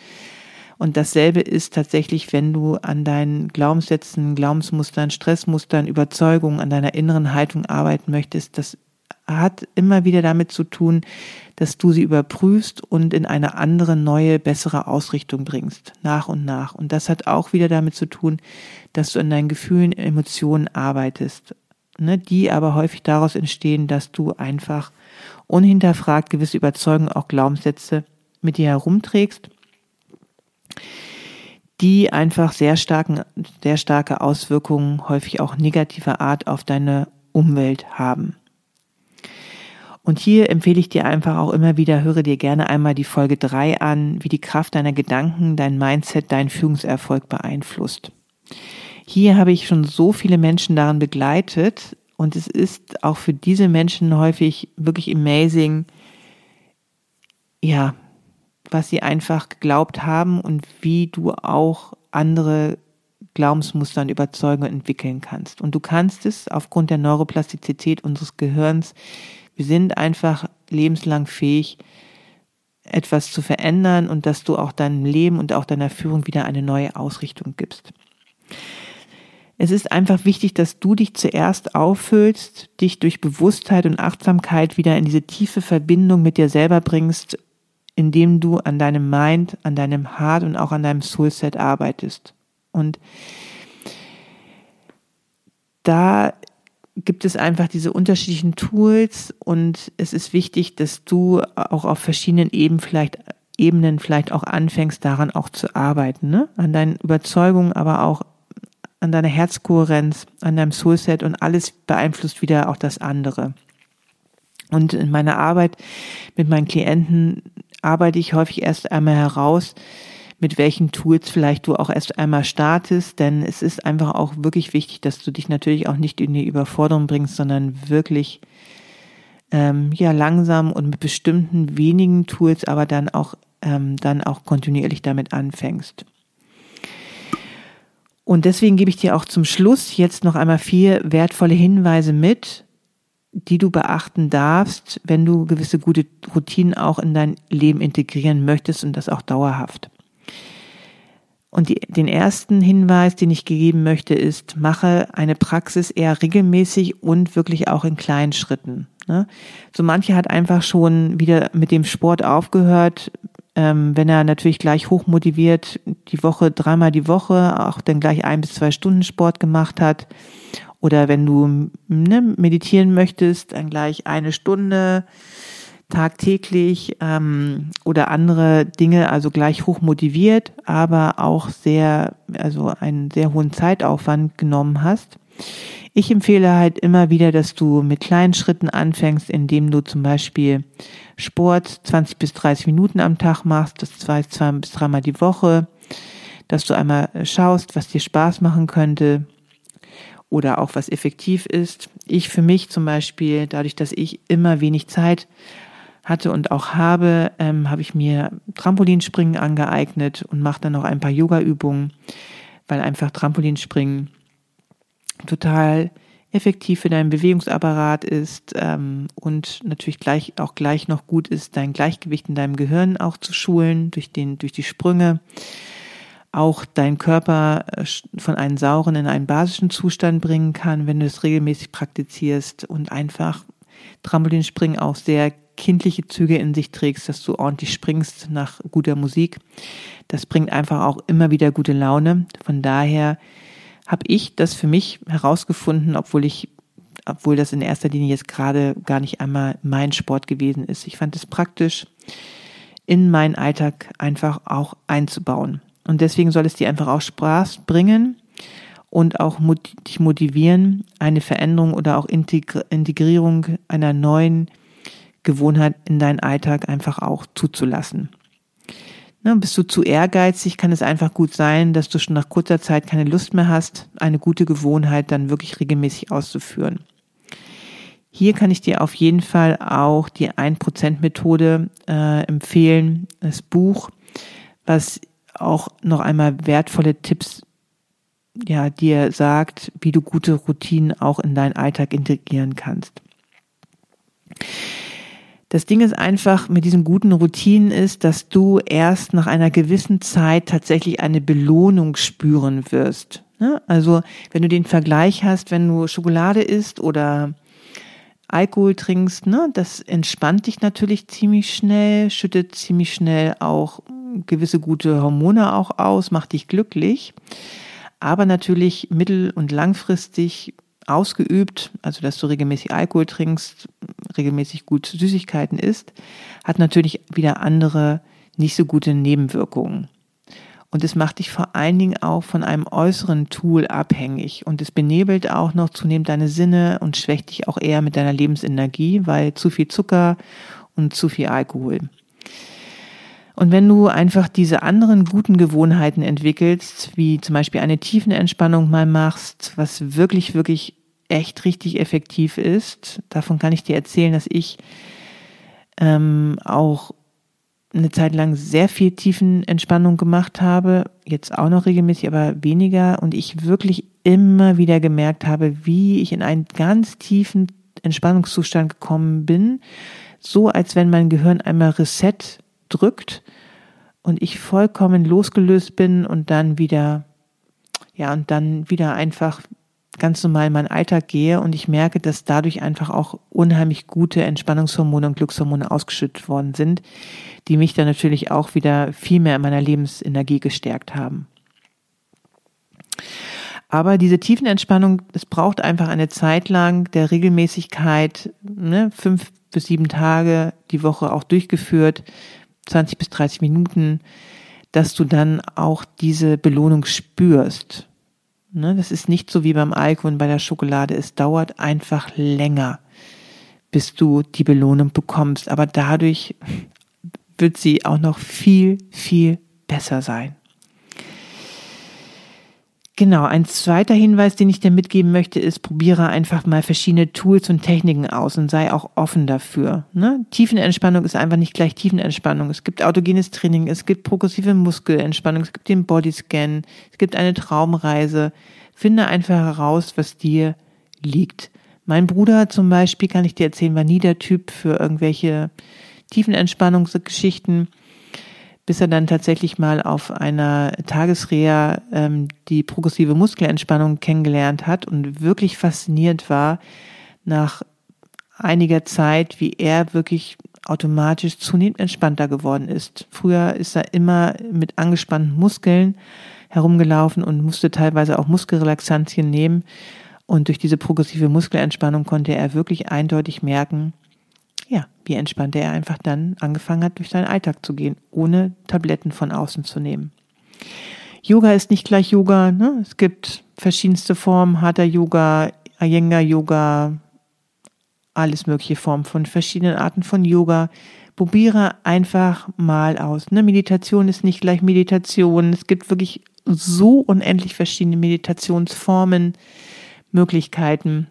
Und dasselbe ist tatsächlich, wenn du an deinen Glaubenssätzen, Glaubensmustern, Stressmustern, Überzeugungen, an deiner inneren Haltung arbeiten möchtest. Das hat immer wieder damit zu tun, dass du sie überprüfst und in eine andere, neue, bessere Ausrichtung bringst, nach und nach. Und das hat auch wieder damit zu tun, dass du in deinen Gefühlen, Emotionen arbeitest, ne, die aber häufig daraus entstehen, dass du einfach unhinterfragt gewisse Überzeugungen, auch Glaubenssätze mit dir herumträgst die einfach sehr starken, sehr starke Auswirkungen, häufig auch negativer Art auf deine Umwelt haben. Und hier empfehle ich dir einfach auch immer wieder, höre dir gerne einmal die Folge drei an, wie die Kraft deiner Gedanken, dein Mindset, deinen Führungserfolg beeinflusst. Hier habe ich schon so viele Menschen daran begleitet und es ist auch für diese Menschen häufig wirklich amazing, ja, was sie einfach geglaubt haben und wie du auch andere Glaubensmuster und Überzeugungen entwickeln kannst. Und du kannst es aufgrund der Neuroplastizität unseres Gehirns. Wir sind einfach lebenslang fähig, etwas zu verändern und dass du auch deinem Leben und auch deiner Führung wieder eine neue Ausrichtung gibst. Es ist einfach wichtig, dass du dich zuerst auffüllst, dich durch Bewusstheit und Achtsamkeit wieder in diese tiefe Verbindung mit dir selber bringst indem du an deinem Mind, an deinem Heart und auch an deinem Soulset arbeitest. Und da gibt es einfach diese unterschiedlichen Tools und es ist wichtig, dass du auch auf verschiedenen Ebenen vielleicht Ebenen vielleicht auch anfängst, daran auch zu arbeiten, ne? an deinen Überzeugungen, aber auch an deiner Herzkohärenz, an deinem Soulset und alles beeinflusst wieder auch das andere. Und in meiner Arbeit mit meinen Klienten arbeite ich häufig erst einmal heraus, mit welchen Tools vielleicht du auch erst einmal startest, denn es ist einfach auch wirklich wichtig, dass du dich natürlich auch nicht in die Überforderung bringst, sondern wirklich ähm, ja langsam und mit bestimmten wenigen Tools, aber dann auch ähm, dann auch kontinuierlich damit anfängst. Und deswegen gebe ich dir auch zum Schluss jetzt noch einmal vier wertvolle Hinweise mit, die du beachten darfst, wenn du gewisse gute Routinen auch in dein Leben integrieren möchtest und das auch dauerhaft. Und die, den ersten Hinweis, den ich gegeben möchte, ist, mache eine Praxis eher regelmäßig und wirklich auch in kleinen Schritten. Ne? So manche hat einfach schon wieder mit dem Sport aufgehört, Ähm, wenn er natürlich gleich hochmotiviert die Woche, dreimal die Woche, auch dann gleich ein bis zwei Stunden Sport gemacht hat. Oder wenn du ne, meditieren möchtest, dann gleich eine Stunde tagtäglich ähm, oder andere Dinge, also gleich hoch motiviert, aber auch sehr, also einen sehr hohen Zeitaufwand genommen hast. Ich empfehle halt immer wieder, dass du mit kleinen Schritten anfängst, indem du zum Beispiel Sport 20 bis 30 Minuten am Tag machst, das zwei, zwei bis dreimal die Woche, dass du einmal schaust, was dir Spaß machen könnte oder auch was effektiv ist. Ich für mich zum Beispiel, dadurch, dass ich immer wenig Zeit hatte und auch habe, ähm, habe ich mir Trampolinspringen angeeignet und mache dann noch ein paar Yoga-Übungen, weil einfach Trampolinspringen total effektiv für deinen Bewegungsapparat ist ähm, und natürlich gleich auch gleich noch gut ist, dein Gleichgewicht in deinem Gehirn auch zu schulen durch den durch die Sprünge, auch dein Körper äh, von einem sauren in einen basischen Zustand bringen kann, wenn du es regelmäßig praktizierst und einfach Trampolinspringen auch sehr kindliche Züge in sich trägst, dass du ordentlich springst nach guter Musik. Das bringt einfach auch immer wieder gute Laune. Von daher habe ich das für mich herausgefunden, obwohl ich, obwohl das in erster Linie jetzt gerade gar nicht einmal mein Sport gewesen ist. Ich fand es praktisch, in meinen Alltag einfach auch einzubauen. Und deswegen soll es dir einfach auch Spaß bringen und auch dich motivieren, eine Veränderung oder auch Integrierung einer neuen Gewohnheit in deinen Alltag einfach auch zuzulassen. Ne, bist du zu ehrgeizig, kann es einfach gut sein, dass du schon nach kurzer Zeit keine Lust mehr hast, eine gute Gewohnheit dann wirklich regelmäßig auszuführen. Hier kann ich dir auf jeden Fall auch die 1%-Methode äh, empfehlen, das Buch, was auch noch einmal wertvolle Tipps ja, dir sagt, wie du gute Routinen auch in deinen Alltag integrieren kannst. Das Ding ist einfach mit diesen guten Routinen ist, dass du erst nach einer gewissen Zeit tatsächlich eine Belohnung spüren wirst. Ne? Also wenn du den Vergleich hast, wenn du Schokolade isst oder Alkohol trinkst, ne, das entspannt dich natürlich ziemlich schnell, schüttet ziemlich schnell auch gewisse gute Hormone auch aus, macht dich glücklich. Aber natürlich mittel- und langfristig ausgeübt, also dass du regelmäßig Alkohol trinkst, regelmäßig gut Süßigkeiten isst, hat natürlich wieder andere nicht so gute Nebenwirkungen. Und es macht dich vor allen Dingen auch von einem äußeren Tool abhängig. Und es benebelt auch noch zunehmend deine Sinne und schwächt dich auch eher mit deiner Lebensenergie, weil zu viel Zucker und zu viel Alkohol. Und wenn du einfach diese anderen guten Gewohnheiten entwickelst, wie zum Beispiel eine Tiefenentspannung mal machst, was wirklich, wirklich echt richtig effektiv ist, davon kann ich dir erzählen, dass ich ähm, auch eine Zeit lang sehr viel Tiefenentspannung gemacht habe, jetzt auch noch regelmäßig, aber weniger und ich wirklich immer wieder gemerkt habe, wie ich in einen ganz tiefen Entspannungszustand gekommen bin, so als wenn mein Gehirn einmal Reset drückt und ich vollkommen losgelöst bin und dann wieder, ja, und dann wieder einfach ganz normal in meinen Alltag gehe und ich merke, dass dadurch einfach auch unheimlich gute Entspannungshormone und Glückshormone ausgeschüttet worden sind, die mich dann natürlich auch wieder viel mehr in meiner Lebensenergie gestärkt haben. Aber diese tiefen Entspannung, es braucht einfach eine Zeit lang der Regelmäßigkeit, ne, fünf bis sieben Tage die Woche auch durchgeführt, 20 bis 30 Minuten, dass du dann auch diese Belohnung spürst. Ne, das ist nicht so wie beim Alkohol und bei der Schokolade. Es dauert einfach länger, bis du die Belohnung bekommst. Aber dadurch wird sie auch noch viel, viel besser sein. Genau, ein zweiter Hinweis, den ich dir mitgeben möchte, ist, probiere einfach mal verschiedene Tools und Techniken aus und sei auch offen dafür. Ne? Tiefenentspannung ist einfach nicht gleich Tiefenentspannung. Es gibt autogenes Training, es gibt progressive Muskelentspannung, es gibt den Bodyscan, es gibt eine Traumreise. Finde einfach heraus, was dir liegt. Mein Bruder zum Beispiel, kann ich dir erzählen, war nie der Typ für irgendwelche Tiefenentspannungsgeschichten bis er dann tatsächlich mal auf einer Tagesreha ähm, die progressive Muskelentspannung kennengelernt hat und wirklich fasziniert war nach einiger Zeit, wie er wirklich automatisch zunehmend entspannter geworden ist. Früher ist er immer mit angespannten Muskeln herumgelaufen und musste teilweise auch Muskelrelaxantien nehmen. Und durch diese progressive Muskelentspannung konnte er wirklich eindeutig merken, ja, wie entspannt er einfach dann angefangen hat, durch seinen Alltag zu gehen, ohne Tabletten von außen zu nehmen. Yoga ist nicht gleich Yoga. Ne? Es gibt verschiedenste Formen, harter Yoga, Iyengar Yoga, alles mögliche Formen von verschiedenen Arten von Yoga. Probiere einfach mal aus. Ne? Meditation ist nicht gleich Meditation. Es gibt wirklich so unendlich verschiedene Meditationsformen, Möglichkeiten.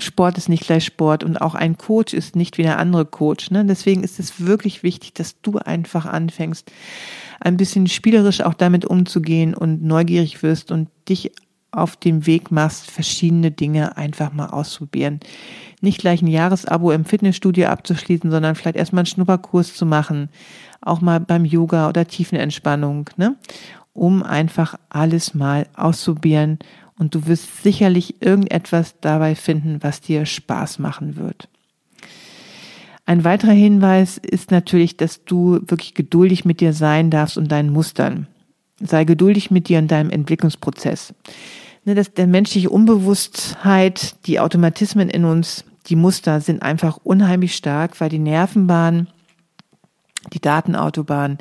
Sport ist nicht gleich Sport und auch ein Coach ist nicht wie der andere Coach. Ne? Deswegen ist es wirklich wichtig, dass du einfach anfängst, ein bisschen spielerisch auch damit umzugehen und neugierig wirst und dich auf dem Weg machst, verschiedene Dinge einfach mal auszuprobieren. Nicht gleich ein Jahresabo im Fitnessstudio abzuschließen, sondern vielleicht erstmal einen Schnupperkurs zu machen, auch mal beim Yoga oder Tiefenentspannung, ne? um einfach alles mal auszuprobieren und du wirst sicherlich irgendetwas dabei finden, was dir Spaß machen wird. Ein weiterer Hinweis ist natürlich, dass du wirklich geduldig mit dir sein darfst und deinen Mustern. Sei geduldig mit dir und deinem Entwicklungsprozess. Ne, der menschliche Unbewusstheit, die Automatismen in uns, die Muster sind einfach unheimlich stark, weil die Nervenbahn, die Datenautobahn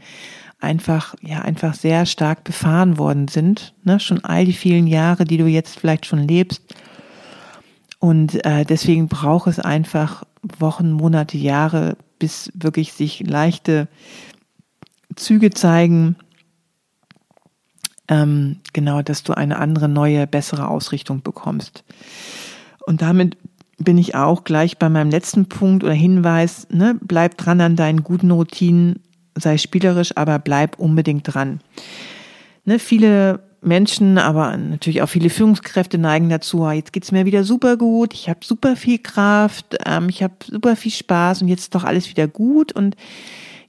einfach, ja, einfach sehr stark befahren worden sind. Ne? Schon all die vielen Jahre, die du jetzt vielleicht schon lebst. Und äh, deswegen braucht es einfach Wochen, Monate, Jahre, bis wirklich sich leichte Züge zeigen, ähm, genau, dass du eine andere, neue, bessere Ausrichtung bekommst. Und damit bin ich auch gleich bei meinem letzten Punkt oder Hinweis, ne, bleib dran an deinen guten Routinen, sei spielerisch, aber bleib unbedingt dran. Ne, viele Menschen, aber natürlich auch viele Führungskräfte neigen dazu, ah, jetzt geht's mir wieder super gut, ich habe super viel Kraft, ähm, ich habe super viel Spaß und jetzt ist doch alles wieder gut und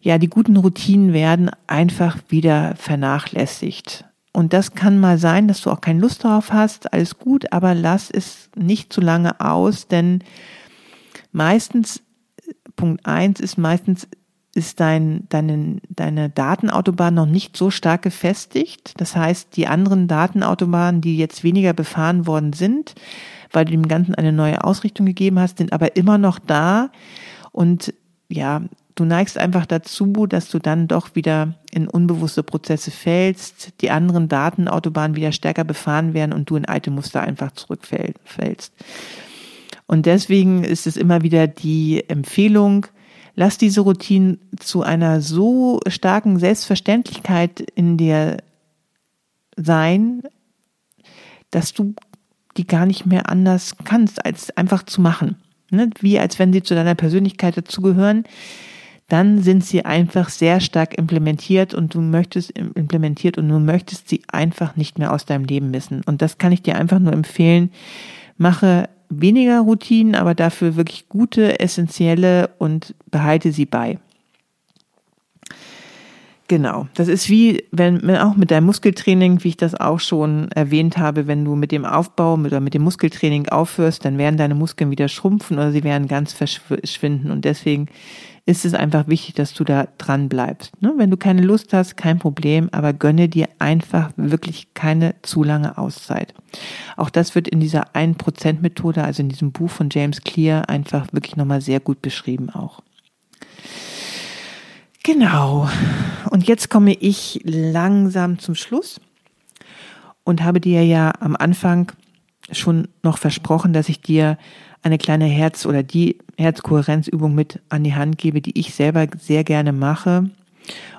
ja, die guten Routinen werden einfach wieder vernachlässigt. Und das kann mal sein, dass du auch keine Lust darauf hast, alles gut, aber lass es nicht zu lange aus, denn meistens, Punkt eins ist meistens ist dein, deine, deine Datenautobahn noch nicht so stark gefestigt. Das heißt, die anderen Datenautobahnen, die jetzt weniger befahren worden sind, weil du dem Ganzen eine neue Ausrichtung gegeben hast, sind aber immer noch da. Und ja, du neigst einfach dazu, dass du dann doch wieder in unbewusste Prozesse fällst, die anderen Datenautobahnen wieder stärker befahren werden und du in alte Muster einfach zurückfällst. Und deswegen ist es immer wieder die Empfehlung, lass diese Routinen zu einer so starken Selbstverständlichkeit in dir sein, dass du die gar nicht mehr anders kannst, als einfach zu machen. Ne? Wie als wenn sie zu deiner Persönlichkeit dazugehören, dann sind sie einfach sehr stark implementiert und du möchtest implementiert und du möchtest sie einfach nicht mehr aus deinem Leben missen. Und das kann ich dir einfach nur empfehlen. Mache weniger Routinen, aber dafür wirklich gute, essentielle und behalte sie bei. Genau, das ist wie, wenn auch mit deinem Muskeltraining, wie ich das auch schon erwähnt habe, wenn du mit dem Aufbau oder mit dem Muskeltraining aufhörst, dann werden deine Muskeln wieder schrumpfen oder sie werden ganz verschwinden. Und deswegen ist es einfach wichtig, dass du da dran bleibst. Ne? Wenn du keine Lust hast, kein Problem, aber gönne dir einfach wirklich keine zu lange Auszeit. Auch das wird in dieser 1% Methode, also in diesem Buch von James Clear, einfach wirklich nochmal sehr gut beschrieben auch. Genau. Und jetzt komme ich langsam zum Schluss und habe dir ja am Anfang schon noch versprochen, dass ich dir eine kleine Herz- oder die Herzkohärenzübung mit an die Hand gebe, die ich selber sehr gerne mache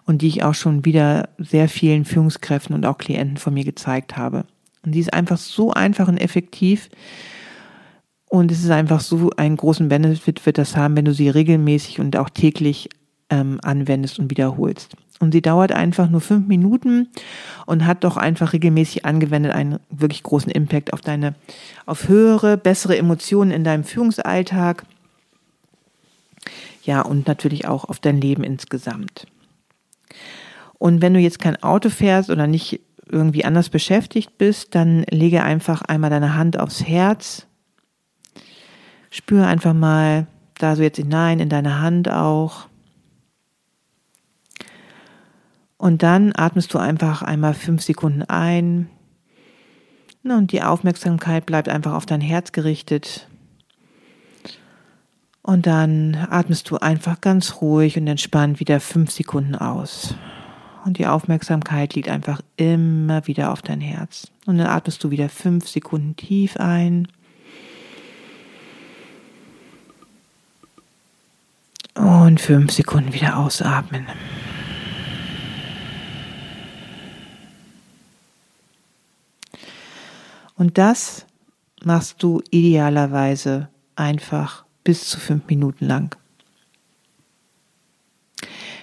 und die ich auch schon wieder sehr vielen Führungskräften und auch Klienten von mir gezeigt habe. Und die ist einfach so einfach und effektiv. Und es ist einfach so einen großen Benefit wird das haben, wenn du sie regelmäßig und auch täglich ähm, anwendest und wiederholst. Und sie dauert einfach nur fünf Minuten und hat doch einfach regelmäßig angewendet einen wirklich großen Impact auf deine, auf höhere, bessere Emotionen in deinem Führungsalltag. Ja, und natürlich auch auf dein Leben insgesamt. Und wenn du jetzt kein Auto fährst oder nicht irgendwie anders beschäftigt bist, dann lege einfach einmal deine Hand aufs Herz. Spüre einfach mal da so jetzt hinein in deine Hand auch. Und dann atmest du einfach einmal fünf Sekunden ein. Und die Aufmerksamkeit bleibt einfach auf dein Herz gerichtet. Und dann atmest du einfach ganz ruhig und entspannt wieder fünf Sekunden aus. Und die Aufmerksamkeit liegt einfach immer wieder auf dein Herz. Und dann atmest du wieder fünf Sekunden tief ein. Und fünf Sekunden wieder ausatmen. Und das machst du idealerweise einfach bis zu fünf Minuten lang.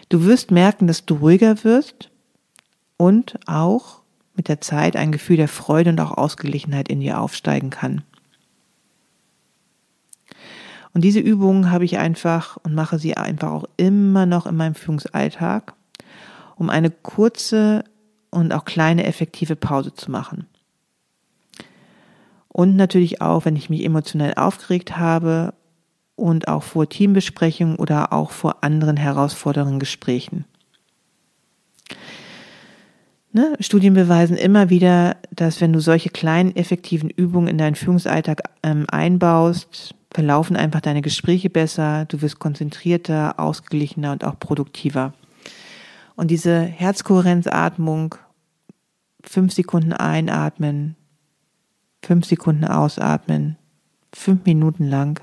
Du wirst merken, dass du ruhiger wirst und auch mit der Zeit ein Gefühl der Freude und auch Ausgeglichenheit in dir aufsteigen kann. Und diese Übungen habe ich einfach und mache sie einfach auch immer noch in meinem Führungsalltag, um eine kurze und auch kleine effektive Pause zu machen. Und natürlich auch, wenn ich mich emotionell aufgeregt habe und auch vor Teambesprechungen oder auch vor anderen herausfordernden Gesprächen. Ne? Studien beweisen immer wieder, dass wenn du solche kleinen effektiven Übungen in deinen Führungsalltag ähm, einbaust, verlaufen einfach deine Gespräche besser, du wirst konzentrierter, ausgeglichener und auch produktiver. Und diese Herzkohärenzatmung, fünf Sekunden einatmen, fünf Sekunden ausatmen, fünf Minuten lang,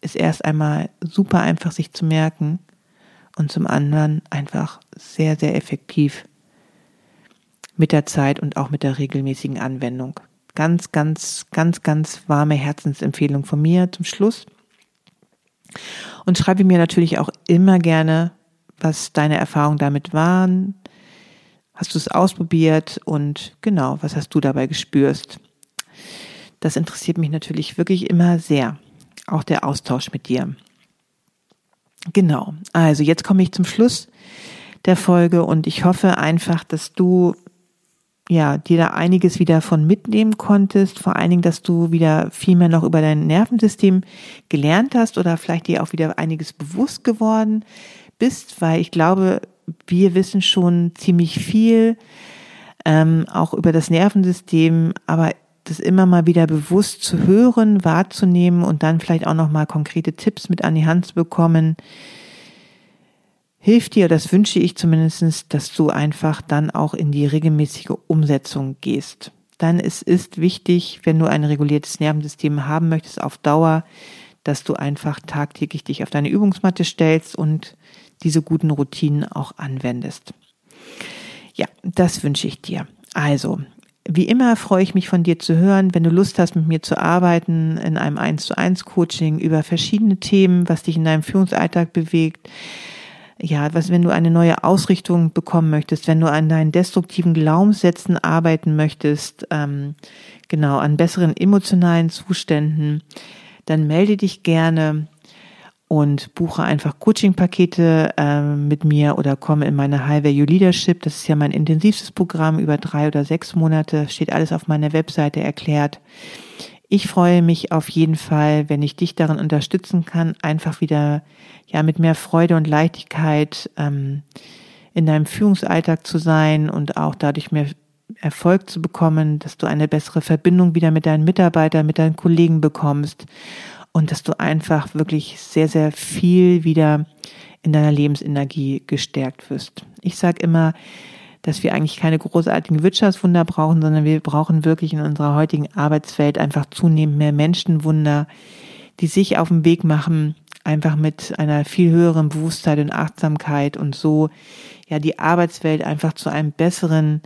ist erst einmal super einfach sich zu merken und zum anderen einfach sehr, sehr effektiv mit der Zeit und auch mit der regelmäßigen Anwendung. Ganz, ganz, ganz, ganz warme Herzensempfehlung von mir zum Schluss. Und schreibe mir natürlich auch immer gerne, was deine Erfahrungen damit waren. Hast du es ausprobiert und genau, was hast du dabei gespürst? Das interessiert mich natürlich wirklich immer sehr. Auch der Austausch mit dir. Genau. Also jetzt komme ich zum Schluss der Folge und ich hoffe einfach, dass du ja, dir da einiges wieder von mitnehmen konntest, vor allen Dingen, dass du wieder viel mehr noch über dein Nervensystem gelernt hast oder vielleicht dir auch wieder einiges bewusst geworden bist, weil ich glaube, wir wissen schon ziemlich viel, ähm, auch über das Nervensystem, aber das immer mal wieder bewusst zu hören, wahrzunehmen und dann vielleicht auch nochmal konkrete Tipps mit an die Hand zu bekommen, hilft dir, das wünsche ich zumindestens, dass du einfach dann auch in die regelmäßige Umsetzung gehst. Dann ist, ist wichtig, wenn du ein reguliertes Nervensystem haben möchtest auf Dauer, dass du einfach tagtäglich dich auf deine Übungsmatte stellst und diese guten Routinen auch anwendest. Ja, das wünsche ich dir. Also, wie immer freue ich mich von dir zu hören, wenn du Lust hast, mit mir zu arbeiten in einem 1 zu 1 Coaching über verschiedene Themen, was dich in deinem Führungsalltag bewegt. Ja, was, wenn du eine neue Ausrichtung bekommen möchtest, wenn du an deinen destruktiven Glaubenssätzen arbeiten möchtest, ähm, genau, an besseren emotionalen Zuständen, dann melde dich gerne und buche einfach Coaching-Pakete äh, mit mir oder komme in meine High Value Leadership. Das ist ja mein intensivstes Programm über drei oder sechs Monate. Steht alles auf meiner Webseite erklärt. Ich freue mich auf jeden Fall, wenn ich dich darin unterstützen kann, einfach wieder ja mit mehr Freude und Leichtigkeit ähm, in deinem Führungsalltag zu sein und auch dadurch mehr Erfolg zu bekommen, dass du eine bessere Verbindung wieder mit deinen Mitarbeitern, mit deinen Kollegen bekommst und dass du einfach wirklich sehr, sehr viel wieder in deiner Lebensenergie gestärkt wirst. Ich sage immer, dass wir eigentlich keine großartigen Wirtschaftswunder brauchen, sondern wir brauchen wirklich in unserer heutigen Arbeitswelt einfach zunehmend mehr Menschenwunder, die sich auf den Weg machen, einfach mit einer viel höheren Bewusstheit und Achtsamkeit und so ja die Arbeitswelt einfach zu einem besseren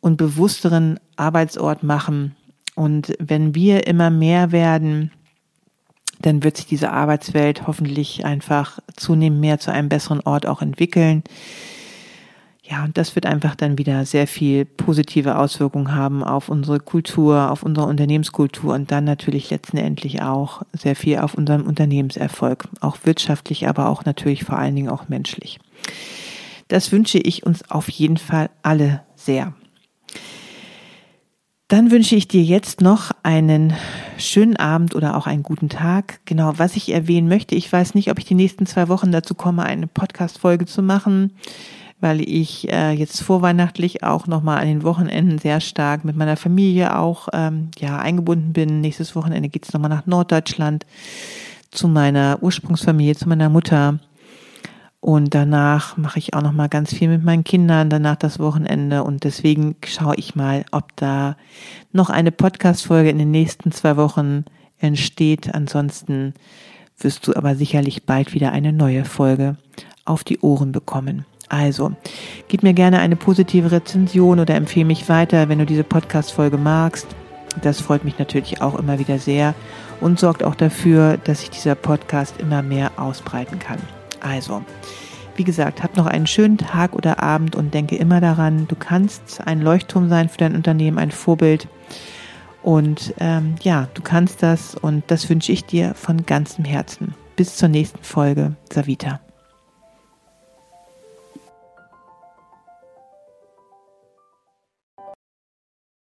und bewussteren Arbeitsort machen. Und wenn wir immer mehr werden, dann wird sich diese Arbeitswelt hoffentlich einfach zunehmend mehr zu einem besseren Ort auch entwickeln. Ja, und das wird einfach dann wieder sehr viel positive Auswirkungen haben auf unsere Kultur, auf unsere Unternehmenskultur und dann natürlich letztendlich auch sehr viel auf unseren Unternehmenserfolg, auch wirtschaftlich, aber auch natürlich vor allen Dingen auch menschlich. Das wünsche ich uns auf jeden Fall alle sehr. Dann wünsche ich dir jetzt noch einen schönen Abend oder auch einen guten Tag. Genau, was ich erwähnen möchte, ich weiß nicht, ob ich die nächsten zwei Wochen dazu komme, eine Podcast-Folge zu machen, weil ich äh, jetzt vorweihnachtlich auch nochmal an den Wochenenden sehr stark mit meiner Familie auch ähm, ja eingebunden bin. Nächstes Wochenende geht's nochmal nach Norddeutschland zu meiner Ursprungsfamilie, zu meiner Mutter. Und danach mache ich auch noch mal ganz viel mit meinen Kindern, danach das Wochenende. Und deswegen schaue ich mal, ob da noch eine Podcast-Folge in den nächsten zwei Wochen entsteht. Ansonsten wirst du aber sicherlich bald wieder eine neue Folge auf die Ohren bekommen. Also, gib mir gerne eine positive Rezension oder empfehle mich weiter, wenn du diese Podcast-Folge magst. Das freut mich natürlich auch immer wieder sehr und sorgt auch dafür, dass sich dieser Podcast immer mehr ausbreiten kann. Also, wie gesagt, hab noch einen schönen Tag oder Abend und denke immer daran, du kannst ein Leuchtturm sein für dein Unternehmen, ein Vorbild. Und ähm, ja, du kannst das und das wünsche ich dir von ganzem Herzen. Bis zur nächsten Folge. Savita.